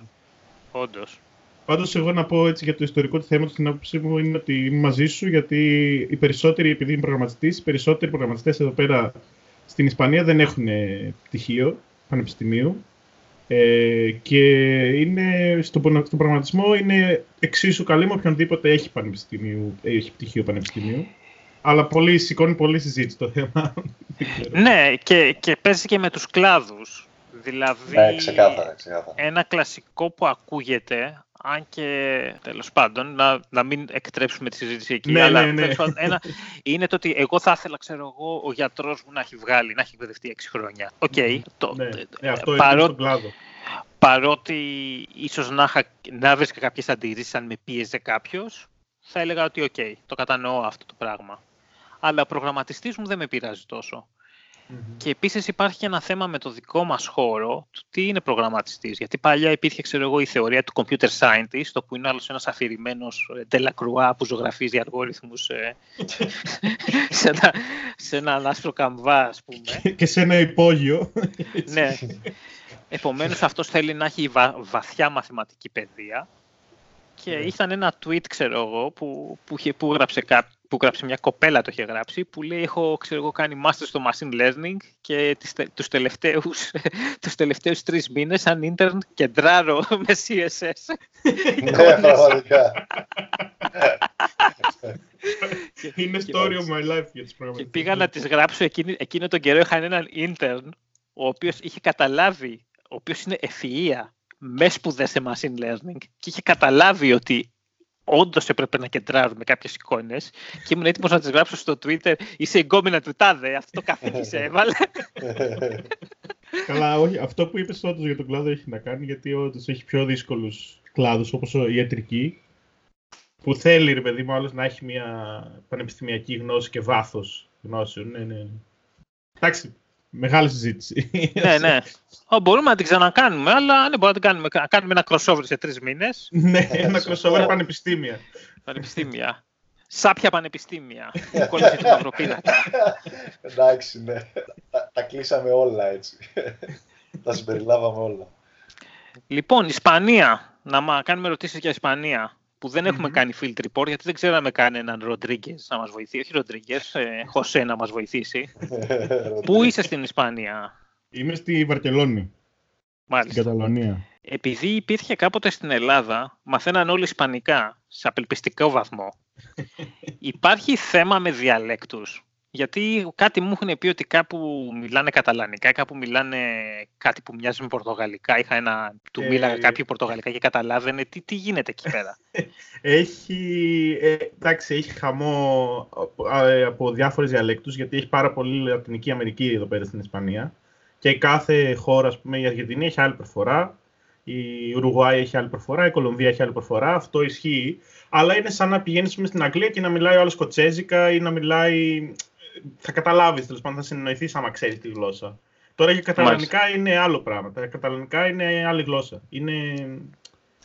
Όντως. Πάντως, εγώ να πω έτσι για το ιστορικό του θέματος, την άποψή μου είναι ότι είμαι μαζί σου, γιατί οι περισσότεροι, επειδή είμαι προγραμματιστής, οι περισσότεροι προγραμματιστές εδώ πέρα στην Ισπανία δεν έχουν πτυχίο πανεπιστημίου. Ε, και είναι, στο, στον προγραμματισμό είναι εξίσου καλή με οποιονδήποτε έχει, πανεπιστήμιο, έχει πτυχίο πανεπιστημίου. Αλλά πολύ, σηκώνει πολύ συζήτηση το θέμα. ναι, και, και παίζει και με τους κλάδους. Δηλαδή, ναι, ξεκάθαρα, ξεκάθαρα. ένα κλασικό που ακούγεται, αν και τέλος πάντων, να, να μην εκτρέψουμε τη συζήτηση εκεί, ναι, αλλά ναι, ναι. πάντων, ένα, είναι το ότι εγώ θα ήθελα, ξέρω εγώ, ο γιατρός μου να έχει βγάλει, να έχει εκπαιδευτεί 6 χρόνια. OK, okay, το, ναι, ναι, αυτό παρό... είναι στον κλάδο. Παρότι ίσως να, να 'βρισκα κάποιες αντιρρήσεις αν με πίεζε κάποιος, θα έλεγα ότι OK, okay, το κατανοώ αυτό το πράγμα. Αλλά ο προγραμματιστής μου δεν με πειράζει τόσο. Mm-hmm. Και επίσης υπάρχει και ένα θέμα με το δικό μας χώρο, του τι είναι προγραμματιστής. Γιατί παλιά υπήρχε, ξέρω εγώ, η θεωρία του computer scientist, όπου είναι άλλος ένας αφηρημένος Ντελακρουά που ζωγραφίζει αλγόριθμους ε, σε, ένα, σε έναν άσπρο καμβά, ας πούμε. Και σε ένα υπόγειο. ναι. Επομένως, αυτός θέλει να έχει βα, βαθιά μαθηματική παιδεία. Και yeah. ήταν ένα tweet, ξέρω εγώ, που, που, που, γράψε κάποιο που γράψε μια κοπέλα το είχε γράψει, που λέει έχω ξέρω εγώ, κάνει master στο machine learning και τις, τους, τελευταίους, τους τελευταίους τρεις μήνες σαν intern κεντράρω με CSS. Ναι, πραγματικά. Είναι story of my life για τις Και πήγα να τις γράψω εκείνη, εκείνο τον καιρό είχαν έναν intern ο οποίος είχε καταλάβει, ο οποίος είναι ευφυΐα μες σπουδές σε machine learning και είχε καταλάβει ότι όντως έπρεπε να κεντράρουμε κάποιες εικόνες και ήμουν έτοιμος να τις γράψω στο Twitter. Είσαι εγκόμινα του τάδε. Αυτό καθήκη σε έβαλε. Καλά, όχι. Αυτό που είπες όντως για τον κλάδο έχει να κάνει γιατί όντως έχει πιο δύσκολους κλάδους όπως η ιατρική. Που θέλει, ρε παιδί μου, να έχει μια πανεπιστημιακή γνώση και βάθος γνώσεων. Ναι, ναι. Εντάξει, Μεγάλη συζήτηση. ναι, ναι. Ο, μπορούμε να την ξανακάνουμε, αλλά δεν μπορούμε να την κάνουμε. Να κάνουμε ένα crossover σε τρεις μήνες. ναι, ένα crossover πανεπιστήμια. Πανεπιστήμια. Σάπια πανεπιστήμια. Κόλλησε του Μαυροπίδακα. Εντάξει, ναι. Τα, τα κλείσαμε όλα έτσι. τα συμπεριλάβαμε όλα. Λοιπόν, Ισπανία. Να κάνουμε ερωτήσεις για Ισπανία που δεν εχουμε κάνει field report, γιατί δεν ξέραμε καν έναν Ροντρίγκες να μας βοηθήσει. Όχι Ροντρίγκες, ε, Χωσέ να μας βοηθήσει. Πού είσαι στην Ισπανία, Είμαι στη Βαρκελόνη. Μάλιστα. Στην Καταλωνία. Επειδή υπήρχε κάποτε στην Ελλάδα, μαθαίναν όλοι Ισπανικά, σε απελπιστικό βαθμό. Υπάρχει θέμα με διαλέκτους. Γιατί κάτι μου έχουν πει ότι κάπου μιλάνε καταλανικά, κάπου μιλάνε κάτι που μοιάζει με πορτογαλικά. Είχα ένα, του ε, μίλαγα κάποιο πορτογαλικά και καταλάβαινε τι, τι γίνεται εκεί πέρα. έχει, ε, εντάξει, έχει χαμό ε, από διάφορες διαλέκτους, γιατί έχει πάρα πολύ Λατινική Αμερική εδώ πέρα στην Ισπανία. Και κάθε χώρα, ας πούμε, η Αργεντινή έχει άλλη προφορά, η Ουρουγουάη έχει άλλη προφορά, η Κολομβία έχει άλλη προφορά. Αυτό ισχύει. Αλλά είναι σαν να πηγαίνεις στην Αγγλία και να μιλάει ο άλλος κοτσέζικα ή να μιλάει θα καταλάβεις, τέλος πάντων, θα συνεννοηθεί άμα ξέρεις τη γλώσσα. Τώρα για καταλανικά είναι άλλο πράγμα. Τα καταλανικά είναι άλλη γλώσσα. Είναι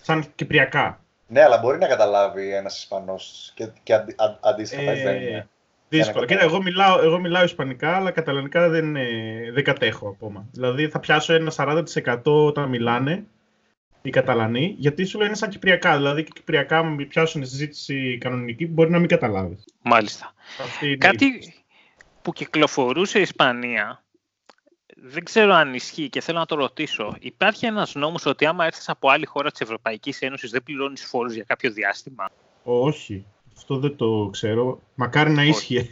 σαν κυπριακά. Ναι, αλλά μπορεί να καταλάβει ένας Ισπανός και, και αντι, αντίστοιχα ε, δεν είναι. Δύσκολο. Κοίτα, εγώ μιλάω, εγώ μιλάω Ισπανικά, αλλά καταλανικά δεν, δεν κατέχω ακόμα. Δηλαδή θα πιάσω ένα 40% όταν μιλάνε οι Καταλανοί, γιατί σου λένε σαν Κυπριακά. Δηλαδή και Κυπριακά, μου πιάσουν συζήτηση κανονική, μπορεί να μην καταλάβεις. Μάλιστα. Κάτι, που κυκλοφορούσε η Ισπανία, δεν ξέρω αν ισχύει και θέλω να το ρωτήσω. Υπάρχει ένας νόμος ότι άμα έρθεις από άλλη χώρα της Ευρωπαϊκής Ένωσης δεν πληρώνεις φόρους για κάποιο διάστημα; Όχι. Αυτό δεν το ξέρω. Μακάρι να ίσχυε.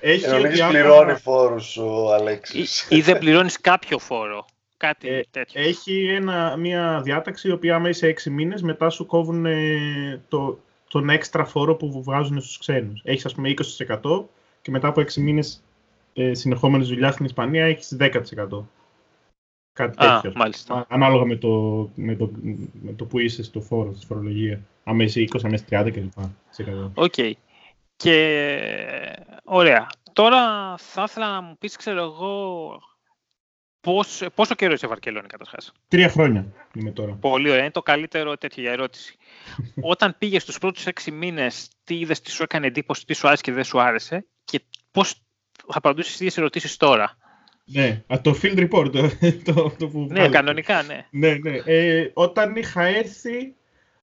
Έχει ε, ότι άμα... πληρώνει φόρους ο Αλέξης. Ή, ή δεν πληρώνεις κάποιο φόρο; Κάτι ε, τέτοιο. Έχει ένα, μια διάταξη η οποία άμα είσαι έξι μήνες μετά σου κόβουν το, τον έξτρα φόρο που βγάζουν στους ξένους. Έχεις ας πούμε 20% και μετά από 6 μήνες ε, συνεχόμενη δουλειάς στην Ισπανία έχεις 10%. Κάτι τέτοιο. Μάλιστα. Ανάλογα με το, με, το, με το που είσαι στο φόρο, στη φορολογία. Αν είσαι 20, αν είσαι 30 κλπ. OK. Okay. Και ωραία. Τώρα θα ήθελα να μου πεις, ξέρω εγώ, πώς, πόσο καιρό είσαι Βαρκελόνη καταρχάς; Τρία χρόνια είμαι τώρα. Πολύ ωραία. Είναι το καλύτερο τέτοιο για ερώτηση. Όταν πήγες στους πρώτους έξι μήνες, τι είδες, τι σου έκανε εντύπωση, τι σου άρεσε και δεν σου άρεσε; Και πώς θα απαντήσεις τις ερωτήσεις τώρα. Ναι, το field report. Το, το που ναι, κανονικά, ναι. ναι, ναι. Ε, όταν είχα έρθει,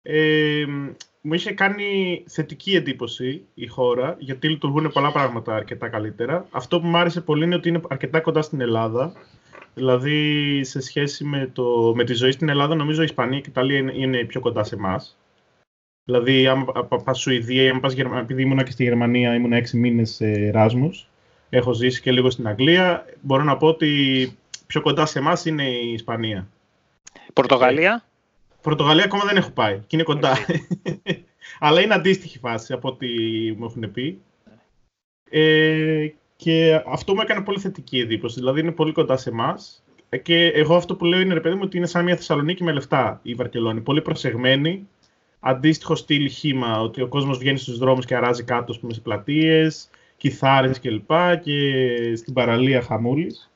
ε, μου είχε κάνει θετική εντύπωση η χώρα, γιατί λειτουργούν πολλά πράγματα αρκετά καλύτερα. Αυτό που μου άρεσε πολύ είναι ότι είναι αρκετά κοντά στην Ελλάδα Δηλαδή, σε σχέση με, το, με τη ζωή στην Ελλάδα, νομίζω η Ισπανία και η Ιταλία είναι, είναι πιο κοντά σε εμάς. Δηλαδή, αν πα Σουηδία, αν πας Γερμανία, επειδή ήμουν και στη Γερμανία, ήμουν έξι μήνες σε Εράσμου. Έχω ζήσει και λίγο στην Αγγλία. Μπορώ να πω ότι πιο κοντά σε εμάς είναι η Ισπανία. Πορτογαλία; Πορτογαλία ακόμα δεν έχω πάει και είναι κοντά. Αλλά είναι αντίστοιχη φάση από ό,τι μου έχουν πει. Ε, και αυτό μου έκανε πολύ θετική εντύπωση. Δηλαδή είναι πολύ κοντά σε εμάς. Και εγώ αυτό που λέω είναι ρε παιδί μου ότι είναι σαν μια Θεσσαλονίκη με λεφτά η Βαρκελόνη. Πολύ προσεγμένη. Αντίστοιχο στυλ χήμα, ότι ο κόσμος βγαίνει στους δρόμους και αράζει κάτω πούμε, σε πλατείες, κιθάρες κλπ. Και, και στην παραλία χαμούλης.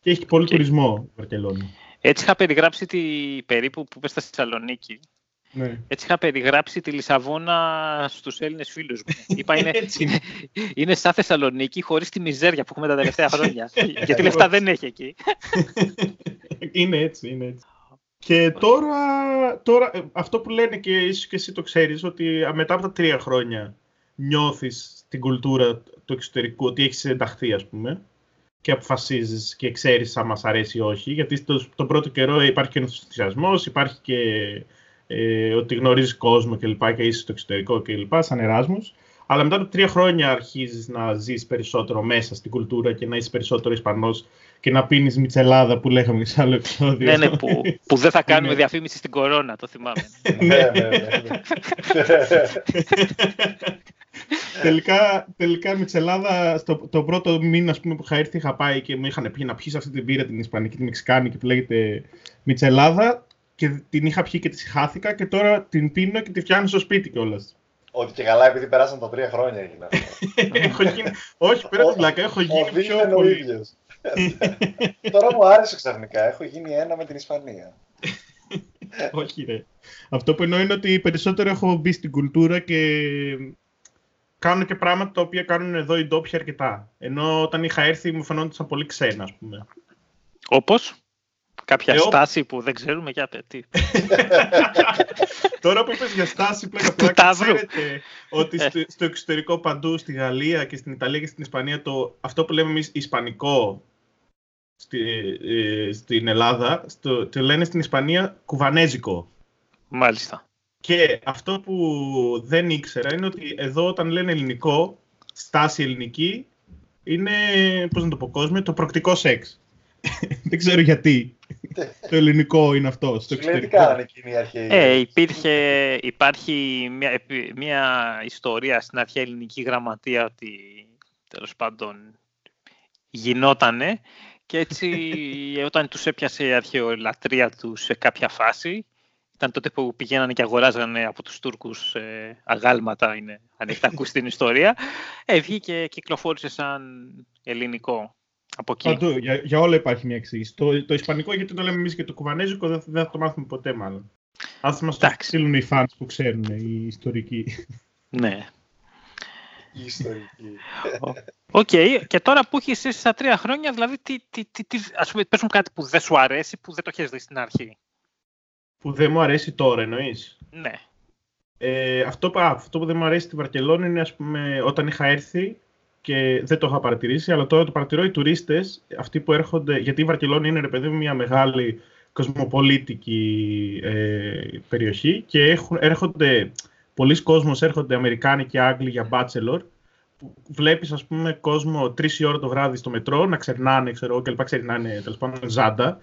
Και έχει πολύ τουρισμό η Βαρκελόνη. Έτσι είχα περιγράψει τη περίπου που είπες στα Θεσσαλονίκη. Ναι. Έτσι είχα περιγράψει τη Λισαβόνα στους Έλληνες φίλους μου. Είπα είναι, είναι. είναι σαν Θεσσαλονίκη χωρίς τη μιζέρια που έχουμε τα τελευταία χρόνια. Γιατί λεφτά δεν έχει εκεί. είναι έτσι, είναι έτσι. Και τώρα, τώρα, ε, αυτό που λένε και ίσως και εσύ το ξέρεις, ότι μετά από τα τρία χρόνια νιώθεις την κουλτούρα του εξωτερικού, ότι έχεις ενταχθεί ας πούμε, και αποφασίζεις και ξέρεις αν μας αρέσει ή όχι, γιατί το, τον πρώτο καιρό υπάρχει και ενθουσιασμός, υπάρχει και ε, ότι γνωρίζεις κόσμο και λοιπά και είσαι στο εξωτερικό και λοιπά, σαν Εράσμους. Αλλά μετά από τρία χρόνια αρχίζεις να ζεις περισσότερο μέσα στην κουλτούρα και να είσαι περισσότερο Ισπανός και να πίνεις μιτσελάδα που λέγαμε σε άλλο επεισόδιο. Ναι, ναι, που, που δεν θα κάνουμε διαφήμιση στην κορώνα, το θυμάμαι. ναι, ναι, ναι. τελικά, τελικά μιτσελάδα, στο, το πρώτο μήνα ας πούμε, που είχα έρθει, είχα πάει και μου είχαν πει να πιεις αυτή την πύρα την Ισπανική, την Μεξικάνικη που λέγεται μιτσελάδα και την είχα πιει και τη χάθηκα και τώρα την πίνω και τη φτιάχνω στο σπίτι κιόλας. Ότι και καλά επειδή περάσαν τα τρία χρόνια έγινα. έχω γίνει... Όχι, πέρα την πλάκα, έχω γίνει ο πιο πολύ. τώρα μου άρεσε ξαφνικά, έχω γίνει ένα με την Ισπανία. Όχι ρε. Αυτό που εννοώ είναι ότι περισσότερο έχω μπει στην κουλτούρα και κάνω και πράγματα τα οποία κάνουν εδώ οι ντόπιοι αρκετά. Ενώ όταν είχα έρθει μου φαινόταν πολύ ξένα, ας πούμε. Όπως; Κάποια Ε, ο- στάση που δεν ξέρουμε για τι. Τώρα που είπες για στάση πλάκα Του πλάκα, Ταύρου. ξέρετε ότι στο, στο εξωτερικό παντού, στη Γαλλία και στην Ιταλία και στην Ισπανία, το, αυτό που λέμε εμείς Ισπανικό στη, ε, στην Ελλάδα, στο, το λένε στην Ισπανία κουβανέζικο. Μάλιστα. Και αυτό που δεν ήξερα είναι ότι εδώ όταν λένε ελληνικό, στάση ελληνική, είναι, πώς να το πω κόσμο, το προκτικό σεξ. δεν ξέρω γιατί. Το ελληνικό είναι αυτό, στο Σου λέει τι εξωτερικό. κάνανε εκείνοι οι αρχαίοι. Ε, υπήρχε, υπάρχει μια, επι- μια ιστορία στην αρχαία ελληνική γραμματεία ότι τέλος πάντων γινότανε και έτσι όταν τους έπιασε η αρχαιολατρεία τους σε κάποια φάση ήταν τότε που πηγαίνανε και αγοράζανε από τους Τούρκους ε, αγάλματα, είναι, αν έχετε ακούσει την ιστορία, ε, βγήκε και κυκλοφόρησε σαν ελληνικό από εκεί. Παντού, για, για όλα υπάρχει μια εξήγηση. Το, το ισπανικό, γιατί το λέμε εμείς και το κουβανέζικο, δεν, δεν θα το μάθουμε ποτέ μάλλον. Αν θα μας το Εντάξει. στείλουν οι fans που ξέρουν, οι ιστορικοί. Ναι. Η ιστορική. Οκ, και τώρα που έχεις ζήσει στα τρία χρόνια, δηλαδή, τι, τι, τι, τι, ας πούμε, πες μου κάτι που δεν σου αρέσει, που δεν το έχεις δει στην αρχή. που δεν μου αρέσει τώρα, εννοείς; Ναι. Ε, αυτό, που- α, αυτό που δεν μου αρέσει στη Βαρκελόνη είναι, ας πούμε, όταν είχα έρθει και δεν το είχα παρατηρήσει, αλλά τώρα το παρατηρώ οι τουρίστες, αυτοί που έρχονται. Γιατί η Βαρκελόνη είναι, ρε παιδί μου, μια μεγάλη κοσμοπολίτικη ε, περιοχή και έχουν, έρχονται. Πολλοί κόσμος έρχονται Αμερικάνοι και Άγγλοι για bachelor που βλέπεις ας πούμε κόσμο τρεις η ώρα το βράδυ στο μετρό να ξερνάνε ξέρω εγώ και λοιπά ξερνάνε τέλος πάντων ζάντα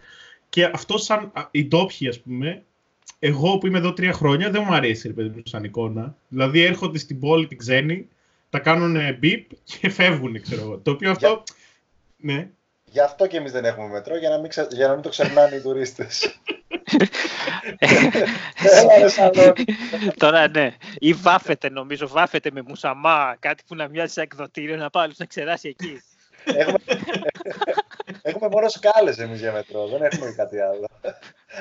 και αυτό σαν α, οι ντόπιοι ας πούμε εγώ που είμαι εδώ τρία χρόνια δεν μου αρέσει ρε παιδί μου σαν εικόνα. Δηλαδή έρχονται στην πόλη την ξένη, τα κάνουν μπιπ και φεύγουν, ξέρω εγώ. Το οποίο αυτό. Ναι. Γι' αυτό και εμείς δεν έχουμε μετρό, για να μην, ξε... για να μην το ξερνάνε οι τουρίστες. Έλα ρε Σαλόνι. Τώρα ναι. Ή βάφεται νομίζω, βάφεται με μουσαμά, κάτι που να μοιάζει σαν εκδοτήριο, να πάει άλλος να ξεράσει εκεί. έχουμε... έχουμε μόνο σκάλες εμείς για μετρό, δεν έχουμε κάτι άλλο.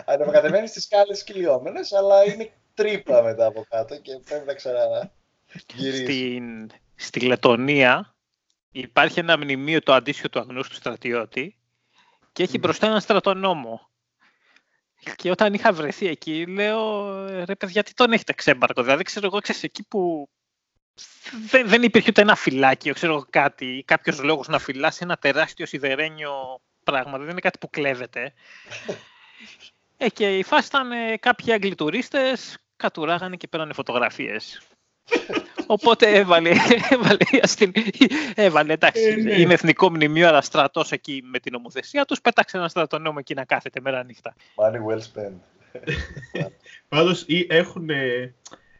Ανεβοκατεβαίνεις στι σκάλες κυλιόμενες, αλλά είναι τρύπα μετά από κάτω και πρέπει να ξαναγυρίσει. Στην, στη Λετωνία υπάρχει ένα μνημείο το αντίστοιχο του αγνώστου στρατιώτη και έχει Μμμ. μπροστά ένα στρατονόμο. Και όταν είχα βρεθεί εκεί, λέω ρε παιδιά, τι τον έχετε ξέμπαρκο. Δηλαδή, ξέρω εγώ, ξέρεις, εκεί που δεν, δεν υπήρχε ούτε ένα φυλάκιο, ξέρω κάτι, κάποιος λόγος να φυλάσει ένα τεράστιο σιδερένιο πράγμα. Δεν είναι κάτι που κλέβεται. ε, και η φάση ήταν ε, κάποιοι Άγγλοι τουρίστες κατουράγανε και πέρανε φωτογραφίες. Οπότε έβαλε, έβαλε, έβαλε εντάξει, ε, ναι. είναι εθνικό μνημείο, αλλά στρατός εκεί με την νομοθεσία τους, πέταξε ένα στρατονόμο εκεί να κάθεται μέρα νύχτα. Money well spent. Πάντως έχουν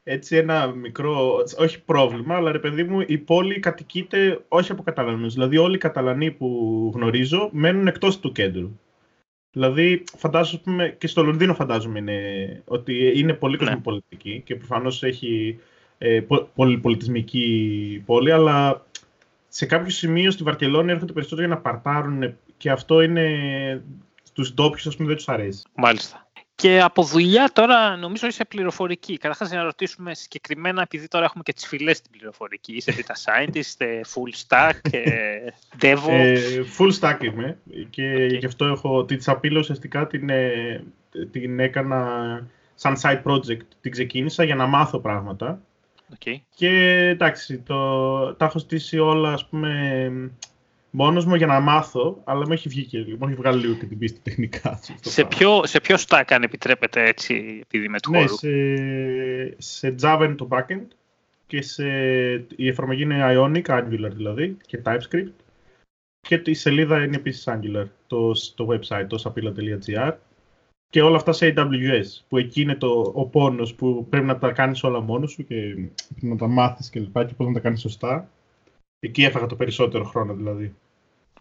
έτσι ένα μικρό, όχι πρόβλημα, αλλά ρε παιδί μου, η πόλη κατοικείται όχι από Καταλανούς. Δηλαδή όλοι οι Καταλανοί που γνωρίζω μένουν εκτός του κέντρου. Δηλαδή, φαντάζομαι, και στο Λονδίνο φαντάζομαι είναι, ότι είναι πολύ ναι. κοσμοπολιτική και προφανώς έχει ε, πολυπολιτισμική πόλη, αλλά σε κάποιο σημείο στη Βαρκελόνη έρχονται περισσότερο για να παρτάρουν και αυτό είναι στους ντόπιους, ας πούμε, δεν τους αρέσει. Μάλιστα. Και από δουλειά τώρα νομίζω είσαι πληροφορική. Καταρχάς να ρωτήσουμε συγκεκριμένα, επειδή τώρα έχουμε και τις φυλές στην πληροφορική. Είσαι data scientist, full stack, DevOps. Ε, full stack είμαι και okay. γι' αυτό έχω τη τσαπίλα ουσιαστικά την, ε, την έκανα σαν side project. Την ξεκίνησα για να μάθω πράγματα. Okay. Και εντάξει, το, τα έχω στήσει όλα ας πούμε μόνος μου για να μάθω, αλλά μου έχει βγει και μου έχει βγάλει λίγο και την πίστη τεχνικά. Σε ποιο, σε ποιο stack αν επιτρέπετε έτσι, επειδή με του ναι, σε, σε Java είναι το backend και σε, η εφαρμογή είναι Ionic, Angular δηλαδή, και TypeScript. Και η σελίδα είναι επίσης Angular, το, το website, το sapila.gr. Και όλα αυτά σε AWS, που εκεί είναι το, ο πόνος που πρέπει να τα κάνεις όλα μόνος σου και να τα μάθεις και λοιπά και πώς να τα κάνεις σωστά. Εκεί έφαγα το περισσότερο χρόνο δηλαδή.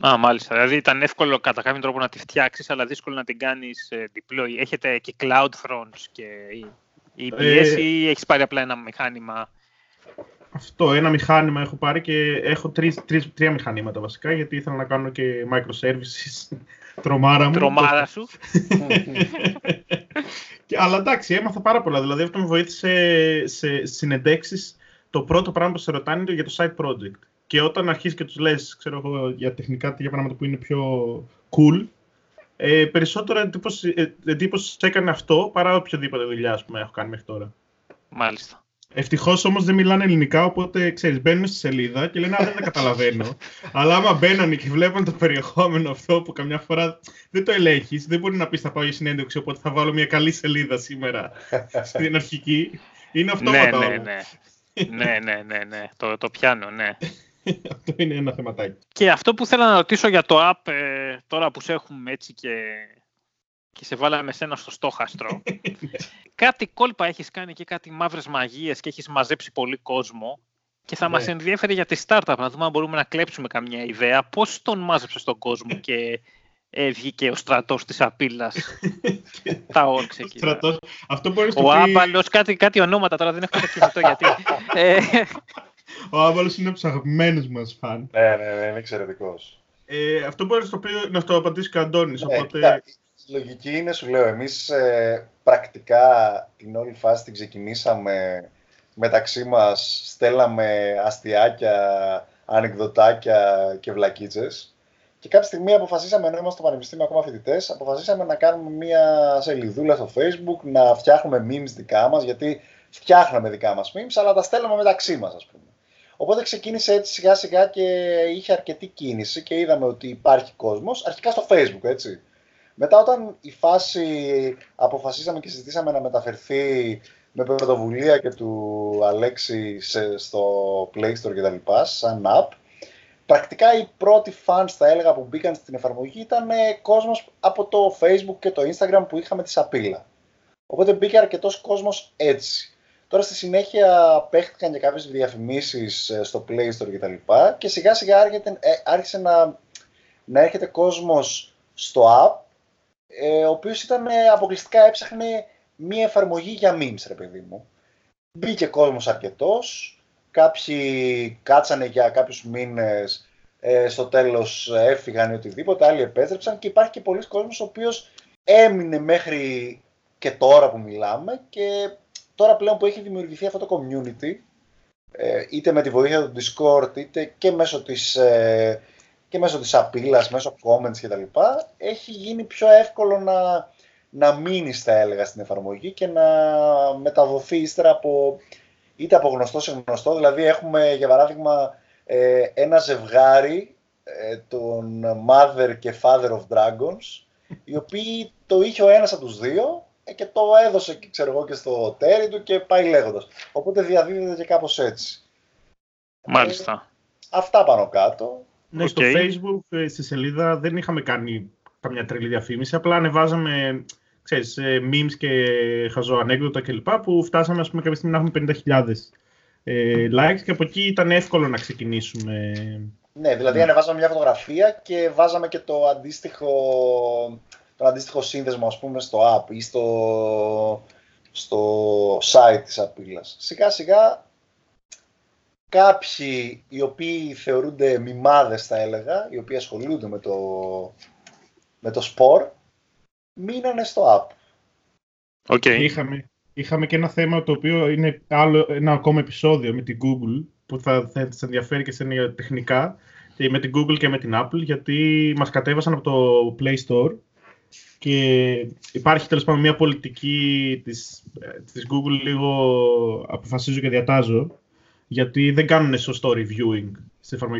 Α, μάλιστα. Δηλαδή ήταν εύκολο κατά κάποιο τρόπο να τη φτιάξεις, αλλά δύσκολο να την κάνεις ε, deploy. Έχετε και cloud thrones και EBS ε, ή έχεις πάρει απλά ένα μηχάνημα; Αυτό, ένα μηχάνημα έχω πάρει και έχω τρεις, τρεις, τρία μηχανήματα βασικά, γιατί ήθελα να κάνω και microservices. Τρομάρα μου. Τρομάρα σου. και, αλλά εντάξει, έμαθα πάρα πολλά. Δηλαδή αυτό με βοήθησε σε συνεντέξεις. Το πρώτο πράγμα που σε ρωτάνε είναι για το side project. Και όταν αρχίσει και τους λες, ξέρω εγώ, για τεχνικά για πράγματα που είναι πιο cool, ε, περισσότερο εντύπωση, ε, εντύπωση έκανε αυτό παρά οποιοδήποτε δουλειά που έχω κάνει μέχρι τώρα. Μάλιστα. Ευτυχώς όμως δεν μιλάνε ελληνικά, οπότε ξέρεις, μπαίνουν στη σελίδα και λένε Α, δεν τα καταλαβαίνω. Αλλά άμα μπαίνανε και βλέπουν το περιεχόμενο αυτό που καμιά φορά δεν το ελέγχεις, δεν μπορεί να πεις θα πάω για συνέντευξη, οπότε θα βάλω μια καλή σελίδα σήμερα στην αρχική. Είναι αυτόματα. ναι, ναι, ναι. ναι, ναι, ναι, ναι. Το, το πιάνω, ναι. αυτό είναι ένα θεματάκι. Και αυτό που θέλω να ρωτήσω για το app, ε, τώρα που σε έχουμε έτσι και, και σε βάλαμε σένα στο στόχαστρο, κάτι κόλπα έχεις κάνει και κάτι μαύρες μαγείες και έχεις μαζέψει πολύ κόσμο και θα ναι. μας ενδιαφέρει για τη startup, να δούμε αν μπορούμε να κλέψουμε καμιά ιδέα. Πώς τον μάζεψες τον κόσμο και ε, βγήκε ο στρατός της απειλάς; τα όρξε εκεί. Αυτό μπορείς ο Άμπαλος, κάτι, κάτι ονόματα τώρα δεν έχω το κινητό γιατί. ε, ο Άβαλο είναι από τους αγαπημένους μας φαν. Ναι, ναι, ναι, είναι εξαιρετικός. Ε, αυτό μπορείς να, να το απαντήσει και ο Αντώνης. Ναι, οπότε... η λογική είναι, σου λέω, εμείς ε, πρακτικά την όλη φάση την ξεκινήσαμε μεταξύ μας, στέλναμε αστιάκια, ανεκδοτάκια και βλακίτσε. Και κάποια στιγμή αποφασίσαμε, ενώ είμαστε στο πανεπιστήμιο ακόμα φοιτητές, αποφασίσαμε να κάνουμε μια σελίδούλα στο Facebook, να φτιάχνουμε memes δικά μας, γιατί φτιάχναμε δικά μας memes, αλλά τα στέλναμε μεταξύ μας, ας πούμε. Οπότε ξεκίνησε έτσι σιγά σιγά και είχε αρκετή κίνηση και είδαμε ότι υπάρχει κόσμος, αρχικά στο facebook έτσι. Μετά όταν η φάση αποφασίσαμε και συζητήσαμε να μεταφερθεί με πρωτοβουλία και του Αλέξη στο Play Store και τα λοιπά, σαν app, πρακτικά οι πρώτοι fans θα έλεγα που μπήκαν στην εφαρμογή ήταν κόσμος από το Facebook και το Instagram που είχαμε τη σαπίλα. Οπότε μπήκε αρκετός κόσμος έτσι. Τώρα στη συνέχεια παίχτηκαν και κάποιες διαφημίσεις ε, στο Play Store κτλ. Και, και σιγά σιγά άρχεται, ε, άρχισε να, να έρχεται κόσμος στο app, ε, ο οποίος ήταν αποκλειστικά έψαχνε μία εφαρμογή για memes, ρε παιδί μου. Μπήκε κόσμος αρκετός, κάποιοι κάτσανε για κάποιους μήνες, στο τέλος έφυγαν ή οτιδήποτε, άλλοι επέστρεψαν και υπάρχει και πολλοί κόσμος ο οποίος έμεινε μέχρι και τώρα που μιλάμε και τώρα πλέον που έχει δημιουργηθεί αυτό το community, ε, είτε με τη βοήθεια του Discord, είτε και μέσω της, ε, και μέσω της απειλάς, μέσω comments κτλ. Έχει γίνει πιο εύκολο να, να μείνεις, θα έλεγα, στην εφαρμογή και να μεταδοθεί ύστερα από είτε από γνωστό σε γνωστό. Δηλαδή έχουμε για παράδειγμα ε, ένα ζευγάρι ε, των Mother και Father of Dragons οι οποίοι το είχε ο ένας από τους δύο ε, και το έδωσε ξέρω εγώ, και στο τέρι του και πάει λέγοντας. Οπότε διαδίδεται και κάπως έτσι. Μάλιστα. αυτά πάνω κάτω. Ναι, στο facebook, στη σελίδα δεν είχαμε κάνει καμιά τρελή διαφήμιση, απλά ανεβάζαμε ξέρεις, memes και χαζοανέκδοτα κλπ. που φτάσαμε ας πούμε κάποια στιγμή να έχουμε 50.000 ε, likes και από εκεί ήταν εύκολο να ξεκινήσουμε. Ναι, δηλαδή ναι. ανεβάζαμε μια φωτογραφία και βάζαμε και το αντίστοιχο, το αντίστοιχο σύνδεσμο ας πούμε στο app ή στο, στο site της απειλάς. Σιγά σιγά κάποιοι οι οποίοι θεωρούνται μιμάδες θα έλεγα, οι οποίοι ασχολούνται με το, με το σπορ, μείνανε στο app. Okay. Είχαμε, είχαμε και ένα θέμα το οποίο είναι άλλο, ένα ακόμα επεισόδιο με την Google που θα, θα σας ενδιαφέρει και σε τεχνικά και με την Google και με την Apple γιατί μας κατέβασαν από το Play Store και υπάρχει τέλος πάντων μια πολιτική της, της Google λίγο αποφασίζω και διατάζω γιατί δεν κάνουν σωστό reviewing.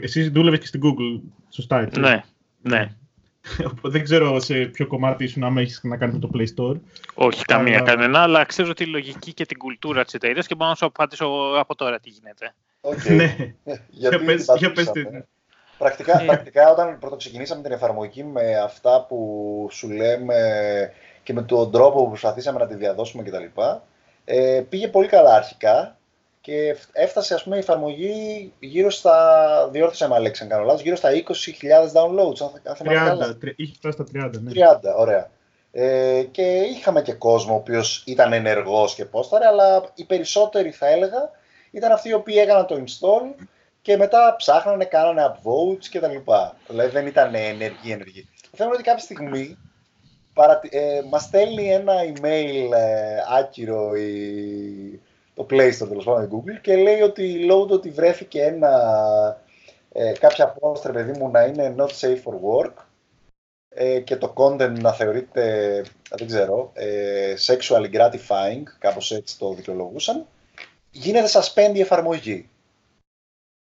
Εσείς δούλευες και στην Google, σωστά έτσι. Ναι, ναι. δεν ξέρω σε ποιο κομμάτι ήσουν άμα έχεις να κάνει με το Play Store. Όχι, καμία αλλά... κανένα, αλλά ξέρω τη λογική και την κουλτούρα της εταιρείας και μπορώ να σου απαντήσω από τώρα τι γίνεται. Okay. ναι. Γιατί πες, για πες Πρακτικά, ε. πρακτικά, όταν πρώτο ξεκινήσαμε την εφαρμογή με αυτά που σου λέμε και με τον τρόπο που προσπαθήσαμε να τη διαδώσουμε κτλ. Ε, πήγε πολύ καλά αρχικά και έφτασε ας πούμε η εφαρμογή γύρω στα, διόρθωσα με Αλέξη αν κάνω λάθος, γύρω στα 20.000 downloads. Αν, 30, είχε φτάσει στα 30, ναι. 30, ωραία. Ε, και είχαμε και κόσμο ο οποίος ήταν ενεργός και πόσταρε, αλλά οι περισσότεροι θα έλεγα ήταν αυτοί οι οποίοι έκαναν το install και μετά ψάχνανε, κάνανε upvotes και τα λοιπά. Δηλαδή δεν ήταν ενεργοί ενεργοί. Το θέμα είναι ότι κάποια στιγμή παρατη... ε, μας στέλνει ένα email ε, άκυρο η το Play Store τέλος πάντων Google και λέει ότι λόγω του ότι βρέθηκε ένα, ε, κάποια post παιδί μου να είναι not safe for work ε, και το content να θεωρείται, δεν ξέρω, ε, sexually gratifying, κάπως έτσι το δικαιολογούσαν, γίνεται suspend η εφαρμογή.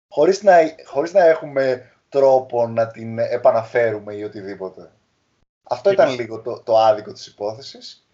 Χωρίς να, χωρίς να έχουμε τρόπο να την επαναφέρουμε ή οτιδήποτε. Αυτό ήταν λίγο το, το άδικο της υπόθεσης.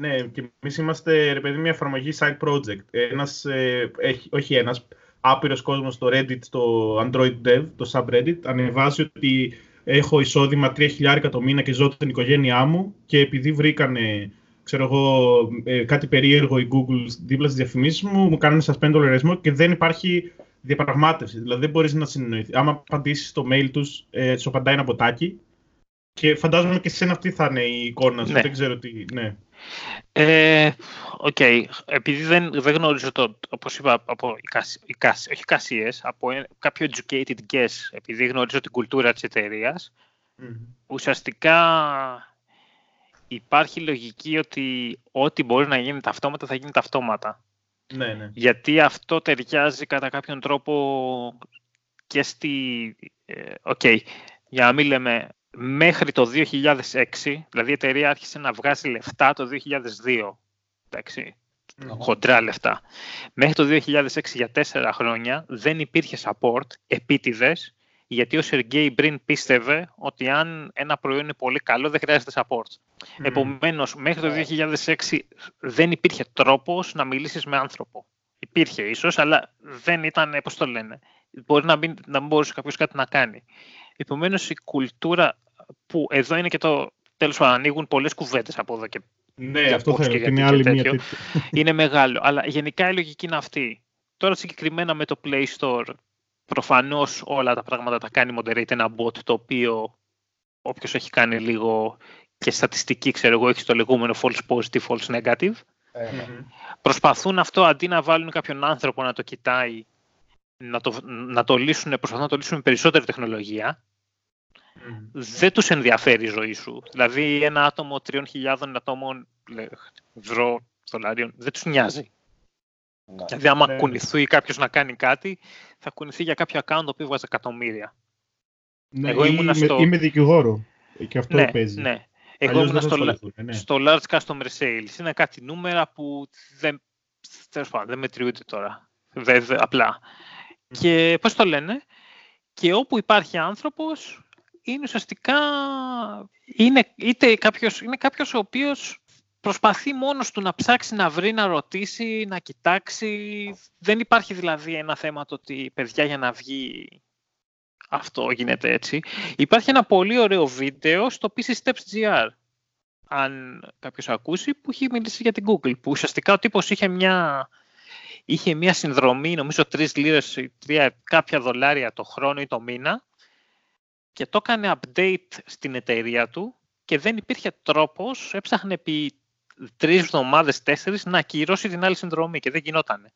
Ε, ναι, και εμείς είμαστε, ρε παιδί, μια εφαρμογή side project. Ένας, ε, έχει, όχι ένας, άπειρος κόσμος στο Reddit, στο Android Dev, το subreddit, ανεβάζει ότι έχω εισόδημα 3.000 το μήνα και ζω την οικογένειά μου και επειδή βρήκανε ξέρω εγώ, ε, κάτι περίεργο η Google δίπλα στις διαφημίσεις μου, μου κάνουν suspend το λογαριασμό και δεν υπάρχει διαπραγμάτευση. Δηλαδή δεν μπορείς να συνεννοηθείς. Άμα απαντήσεις στο mail τους, ε, σου απαντάει ένα ποτάκι και φαντάζομαι και σε αυτή θα είναι η εικόνα σου. Ναι. Δεν ξέρω τι. Ναι. Ε, OK. Okay. Επειδή δεν, δεν γνωρίζω το, όπως είπα, από ει-, όχι εικασίες, από κάποιο educated guess, επειδή γνωρίζω την κουλτούρα της εταιρείας, ουσιαστικά υπάρχει λογική ότι ό,τι μπορεί να γίνει αυτόματα θα γίνει αυτόματα. Ναι, ναι. Γιατί αυτό ταιριάζει κατά κάποιον τρόπο και στη... Ε, OK, okay. για να μην λέμε μέχρι το 2006, δηλαδή η εταιρεία άρχισε να βγάζει λεφτά το 2002, εντάξει, χοντρά λεφτά. Μέχρι το 2006 για τέσσερα χρόνια δεν υπήρχε support επίτηδες, γιατί ο Σεργέη Μπριν πίστευε ότι αν ένα προϊόν είναι πολύ καλό δεν χρειάζεται support. Mm. Επομένως, μέχρι το 2006 δεν υπήρχε τρόπος να μιλήσεις με άνθρωπο. Υπήρχε ίσως, αλλά δεν ήταν, πώς το λένε, μπορεί να μην, να μην μπορούσε κάποιος κάτι να κάνει. Επομένως, η κουλτούρα που εδώ είναι και το τέλος πάντων ανοίγουν πολλές κουβέντες από εδώ και ναι, αυτό θα είναι άλλη μία τέτοια. Είναι μεγάλο. Αλλά γενικά η λογική είναι αυτή. Τώρα συγκεκριμένα με το Play Store, προφανώς όλα τα πράγματα τα κάνει moderate ένα bot το οποίο όποιος έχει κάνει λίγο και στατιστική, ξέρω εγώ, έχει το λεγόμενο false positive, false negative. mm Προσπαθούν αυτό αντί να βάλουν κάποιον άνθρωπο να το κοιτάει, να το, να το λύσουν, προσπαθούν να το λύσουν με περισσότερη τεχνολογία δεν τους ενδιαφέρει η ζωή σου. Δηλαδή ένα άτομο 3.000 ατόμων ευρώ, δολάριων, δεν τους νοιάζει. Ναι. Δηλαδή άμα ναι. κουνηθεί κάποιος να κάνει κάτι, θα κουνηθεί για κάποιο account το οποίο βγάζει εκατομμύρια. Ναι, Εγώ ήμουν στο... είμαι δικηγόρο και αυτό ναι, παίζει. Ναι. Εγώ ήμουν στο, ναι. στο large customer sales. Είναι κάτι νούμερα που δεν, δεν μετριούνται τώρα. βέβαια, απλά. Και πώς το λένε, και όπου υπάρχει άνθρωπος, είναι ουσιαστικά, είναι, είτε κάποιος, είναι κάποιος ο οποίος προσπαθεί μόνος του να ψάξει, να βρει, να ρωτήσει, να κοιτάξει. Δεν υπάρχει δηλαδή ένα θέμα το ότι παιδιά για να βγει αυτό γίνεται έτσι. Υπάρχει ένα πολύ ωραίο βίντεο στο PC Steps.gr αν κάποιος ακούσει, που έχει μιλήσει για την Google, που ουσιαστικά ο τύπος είχε μια, είχε μια συνδρομή, νομίζω τρεις λίρες ή τρία, κάποια δολάρια το χρόνο ή το μήνα και το έκανε update στην εταιρεία του και δεν υπήρχε τρόπος, έψαχνε επί τρεις εβδομάδες, τέσσερις να ακυρώσει την άλλη συνδρομή και δεν γινότανε.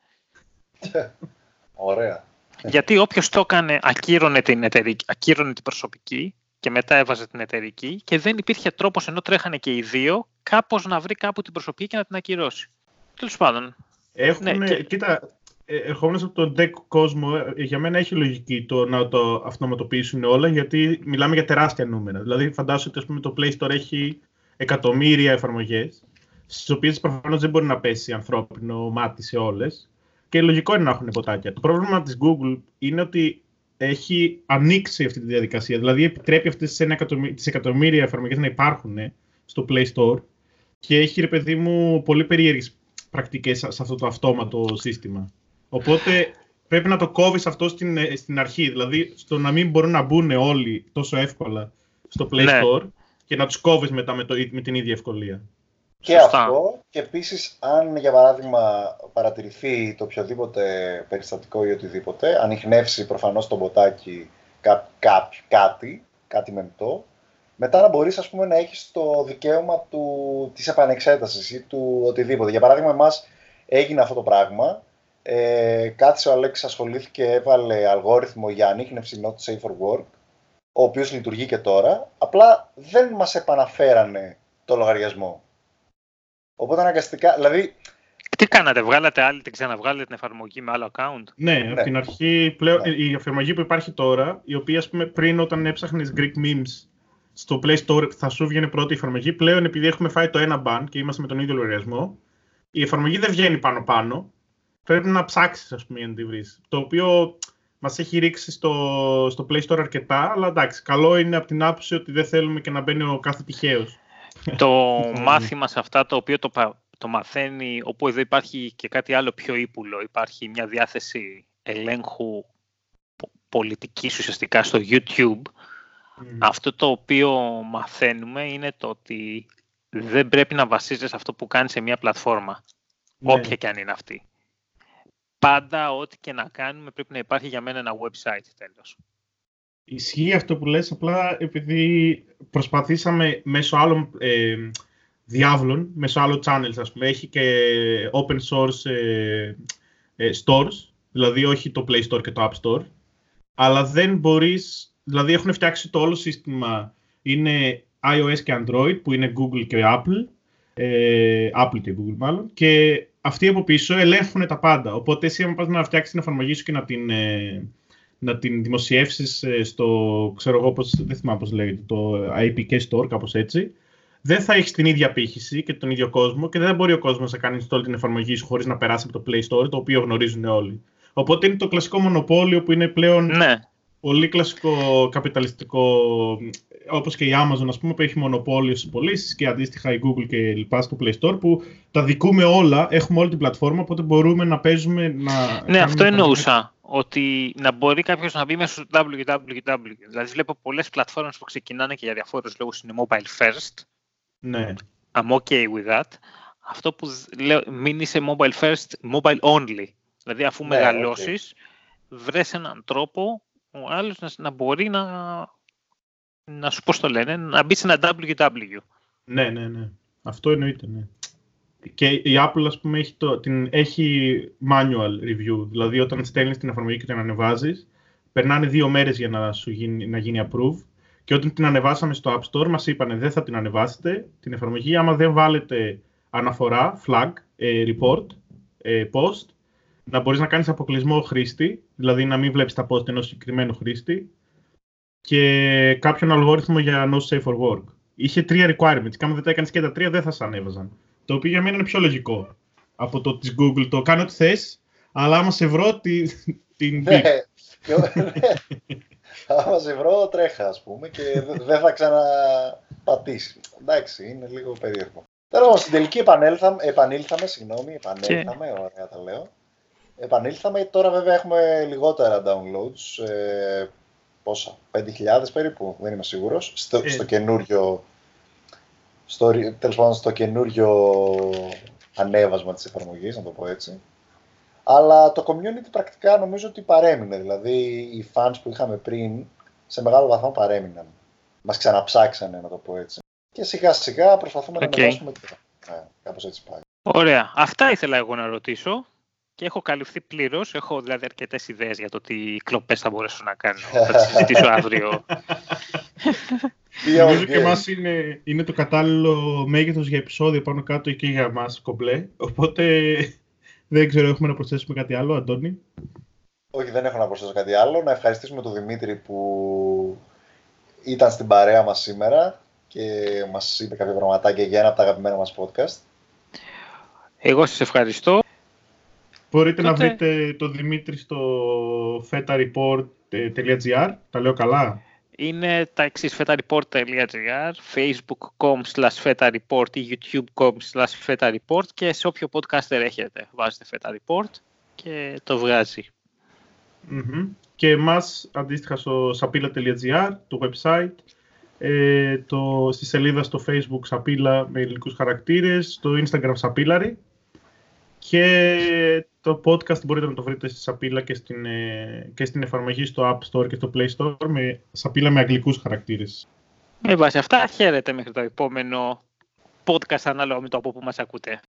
Ωραία. Γιατί όποιος το έκανε, ακύρωνε την, εταιρική, ακύρωνε την προσωπική και μετά έβαζε την εταιρική και δεν υπήρχε τρόπος ενώ τρέχανε και οι δύο, κάπως να βρει κάπου την προσωπική και να την ακυρώσει. Τέλος πάντων. Έχουν, ναι, και... Κοίτα, ε, ερχόμενος από τον deck κόσμο, ε, για μένα έχει λογική το να το αυτοματοποιήσουν όλα, γιατί μιλάμε για τεράστια νούμερα. Δηλαδή, φαντάζομαι ότι το Play Store έχει εκατομμύρια εφαρμογές στις οποίες προφανώς δεν μπορεί να πέσει ανθρώπινο μάτι σε όλες. Και λογικό είναι να έχουν ποτάκια. Το πρόβλημα της Google είναι ότι έχει ανοίξει αυτή τη διαδικασία. Δηλαδή, επιτρέπει αυτές τις εκατομμύρια εφαρμογές να υπάρχουν στο Play Store και έχει, ρε παιδί μου, πολύ περίεργες πρακτικές σε αυτό το αυτόματο σύστημα. Οπότε πρέπει να το κόβεις αυτό στην, στην αρχή. Δηλαδή, στο να μην μπορούν να μπουν όλοι τόσο εύκολα στο Play ναι. Store και να τους κόβεις μετά με, το, με την ίδια ευκολία. Και αυτό, και επίσης αν για παράδειγμα παρατηρηθεί το οποιοδήποτε περιστατικό ή οτιδήποτε, ανοιχνεύσει προφανώς το μποτάκι κά, κά, κάτι, κάτι μεμπτό, μετά να μπορείς ας πούμε να έχεις το δικαίωμα του, της επανεξέτασης ή του οτιδήποτε. Για παράδειγμα εμάς έγινε αυτό το πράγμα, ε, κάθισε ο Αλέξης ασχολήθηκε, έβαλε αλγόριθμο για ανείχνευση not safe for work, ο οποίος λειτουργεί και τώρα, απλά δεν μας επαναφέρανε το λογαριασμό. Οπότε αναγκαστικά, δηλαδή... Τι κάνατε, βγάλατε άλλη, την ξαναβγάλετε την εφαρμογή με άλλο account; Ναι, ναι. από την αρχή πλέον ναι. η εφαρμογή που υπάρχει τώρα, η οποία ας πούμε πριν όταν έψαχνες Greek memes στο Play Store θα σου βγαίνει πρώτη εφαρμογή, πλέον επειδή έχουμε φάει το ένα ban και είμαστε με τον ίδιο λογαριασμό, η εφαρμογή δεν βγαίνει πάνω-πάνω. Πρέπει να ψάξεις, ας πούμε, για να τη βρεις. Το οποίο μας έχει ρίξει στο, στο Play Store αρκετά, αλλά εντάξει, καλό είναι από την άποψη ότι δεν θέλουμε και να μπαίνει ο κάθε τυχαίος το μάθημα σε αυτά το οποίο το, το μαθαίνει, όπου εδώ υπάρχει και κάτι άλλο πιο ύπουλο, υπάρχει μια διάθεση ελέγχου πολιτικής ουσιαστικά στο YouTube, αυτό το οποίο μαθαίνουμε είναι το ότι δεν πρέπει να βασίζεσαι αυτό που κάνεις σε μια πλατφόρμα, ναι. όποια και αν είναι αυτή. Πάντα, ό,τι και να κάνουμε, πρέπει να υπάρχει για μένα ένα website τέλος. Ισχύει αυτό που λες, απλά επειδή προσπαθήσαμε μέσω άλλων ε, διάβλων, μέσω άλλων channels, ας πούμε, έχει και open source ε, ε, stores, δηλαδή όχι το Play Store και το App Store, αλλά δεν μπορείς, δηλαδή έχουν φτιάξει το όλο σύστημα, είναι iOS και Android, που είναι Google και Apple, ε, Apple και Google μάλλον, και αυτοί από πίσω ελέγχουν τα πάντα. Οπότε εσύ, αν πας να φτιάξεις την εφαρμογή σου και να την, ε, να την δημοσιεύσεις ε, στο, ξέρω εγώ, πώς, δεν θυμάμαι πώς λέγεται, το IPK Store, κάπως έτσι, δεν θα έχεις την ίδια πύχηση και τον ίδιο κόσμο και δεν μπορεί ο κόσμος να κάνει install την εφαρμογή σου χωρίς να περάσει από το Play Store, το οποίο γνωρίζουν όλοι. Οπότε είναι το κλασικό μονοπόλιο που είναι πλέον ναι. Πολύ κλασικό καπιταλιστικό, όπως και η Amazon, ας πούμε, που έχει μονοπόλιο στις πωλήσεις και αντίστοιχα η Google και λοιπά στο Play Store, που τα δικούμε όλα, έχουμε όλη την πλατφόρμα, οπότε μπορούμε να παίζουμε, να... Ναι, αυτό εννοούσα ότι να μπορεί κάποιος να μπει μέσα στο www. Δηλαδή, βλέπω πολλές πλατφόρμες που ξεκινάνε και για διαφόρους λόγους είναι mobile first. Ναι. I'm okay with that. Αυτό που λέω, μην είσαι mobile first, mobile only. Δηλαδή, αφού ναι, μεγαλώσεις, okay. βρες έναν τρόπο ο άλλος να, να, μπορεί να, να σου πω το λένε, να μπει σε ένα www. Ναι, ναι, ναι. Αυτό εννοείται, ναι και η Apple, ας πούμε, έχει, το, την, έχει manual review. Δηλαδή, όταν στέλνεις την εφαρμογή και την ανεβάζεις, περνάνε δύο μέρες για να, σου γίνει, να γίνει approve. Και όταν την ανεβάσαμε στο App Store, μας είπανε δεν θα την ανεβάσετε την εφαρμογή, άμα δεν βάλετε αναφορά, flag, ε, report, ε, post, να μπορείς να κάνεις αποκλεισμό χρήστη, δηλαδή να μην βλέπεις τα post ενός συγκεκριμένου χρήστη και κάποιον αλγόριθμο για no safe for work. Είχε τρία requirements και άμα δεν τα έκανες και τα τρία δεν θα σε ανέβαζαν. Το οποίο για μένα είναι πιο λογικό από το της Google. Το κάνω ό,τι θες, Αλλά άμα σε βρω την, την Ναι, ναι. Άμα σε βρω τρέχα, ας πούμε, και δε- δεν θα ξαναπατήσεις. Εντάξει, είναι λίγο περίεργο. Τώρα όμως, στην τελική επανέλθαμε, επανήλθαμε, συγγνώμη, επανέλθαμε, ωραία τα λέω. Επανήλθαμε, τώρα βέβαια έχουμε λιγότερα downloads, ε, πόσα, 5.000 περίπου, δεν είμαι σίγουρος, στο, Ε. στο καινούριο, στο, ρι- τέλος πάντων στο καινούριο ανέβασμα της εφαρμογής, να το πω έτσι. Αλλά το community πρακτικά νομίζω ότι παρέμεινε. Δηλαδή οι fans που είχαμε πριν σε μεγάλο βαθμό παρέμειναν. Μας ξαναψάξανε να το πω έτσι. Και σιγά σιγά προσπαθούμε Οκ. να ανεβάσουμε και ναι, κάπως έτσι πάει. Ωραία. Αυτά ήθελα εγώ να ρωτήσω. Και έχω καλυφθεί πλήρως. Έχω δηλαδή αρκετές ιδέες για το τι κλοπές θα μπορέσω να κάνω. θα τις συζητήσω αύριο. Τι Νομίζω οκ. και εμάς είναι, είναι το κατάλληλο μέγεθος για επεισόδιο πάνω κάτω και για μας κομπλέ. Οπότε δεν ξέρω, έχουμε να προσθέσουμε κάτι άλλο, Αντώνη; Όχι, δεν έχω να προσθέσω κάτι άλλο. Να ευχαριστήσουμε τον Δημήτρη που ήταν στην παρέα μας σήμερα και μας είπε κάποια πραγματάκια για ένα από τα αγαπημένα μας podcast. Εγώ σας ευχαριστώ. Μπορείτε να Τότε- βρείτε τον Δημήτρη στο fetareport.gr. Τα λέω καλά; Είναι τα εξής fetareport.gr, facebook.com slash fetareport ή youtube.com slash fetareport και σε όποιο podcaster έχετε βάζετε fetareport και το βγάζει. Μμμ. Και εμάς αντίστοιχα στο sapila.gr, το website, ε, το, στη σελίδα στο facebook Σαπίλα με ελληνικούς χαρακτήρες, στο instagram Σαπίλαρη και το podcast μπορείτε να το βρείτε στη Σαπίλα και στην, ε, και στην εφαρμογή στο App Store και στο Play Store με Σαπίλα με αγγλικούς χαρακτήρες. Με βάση αυτά χαίρετε μέχρι το επόμενο podcast ανάλογα με το από που μας ακούτε.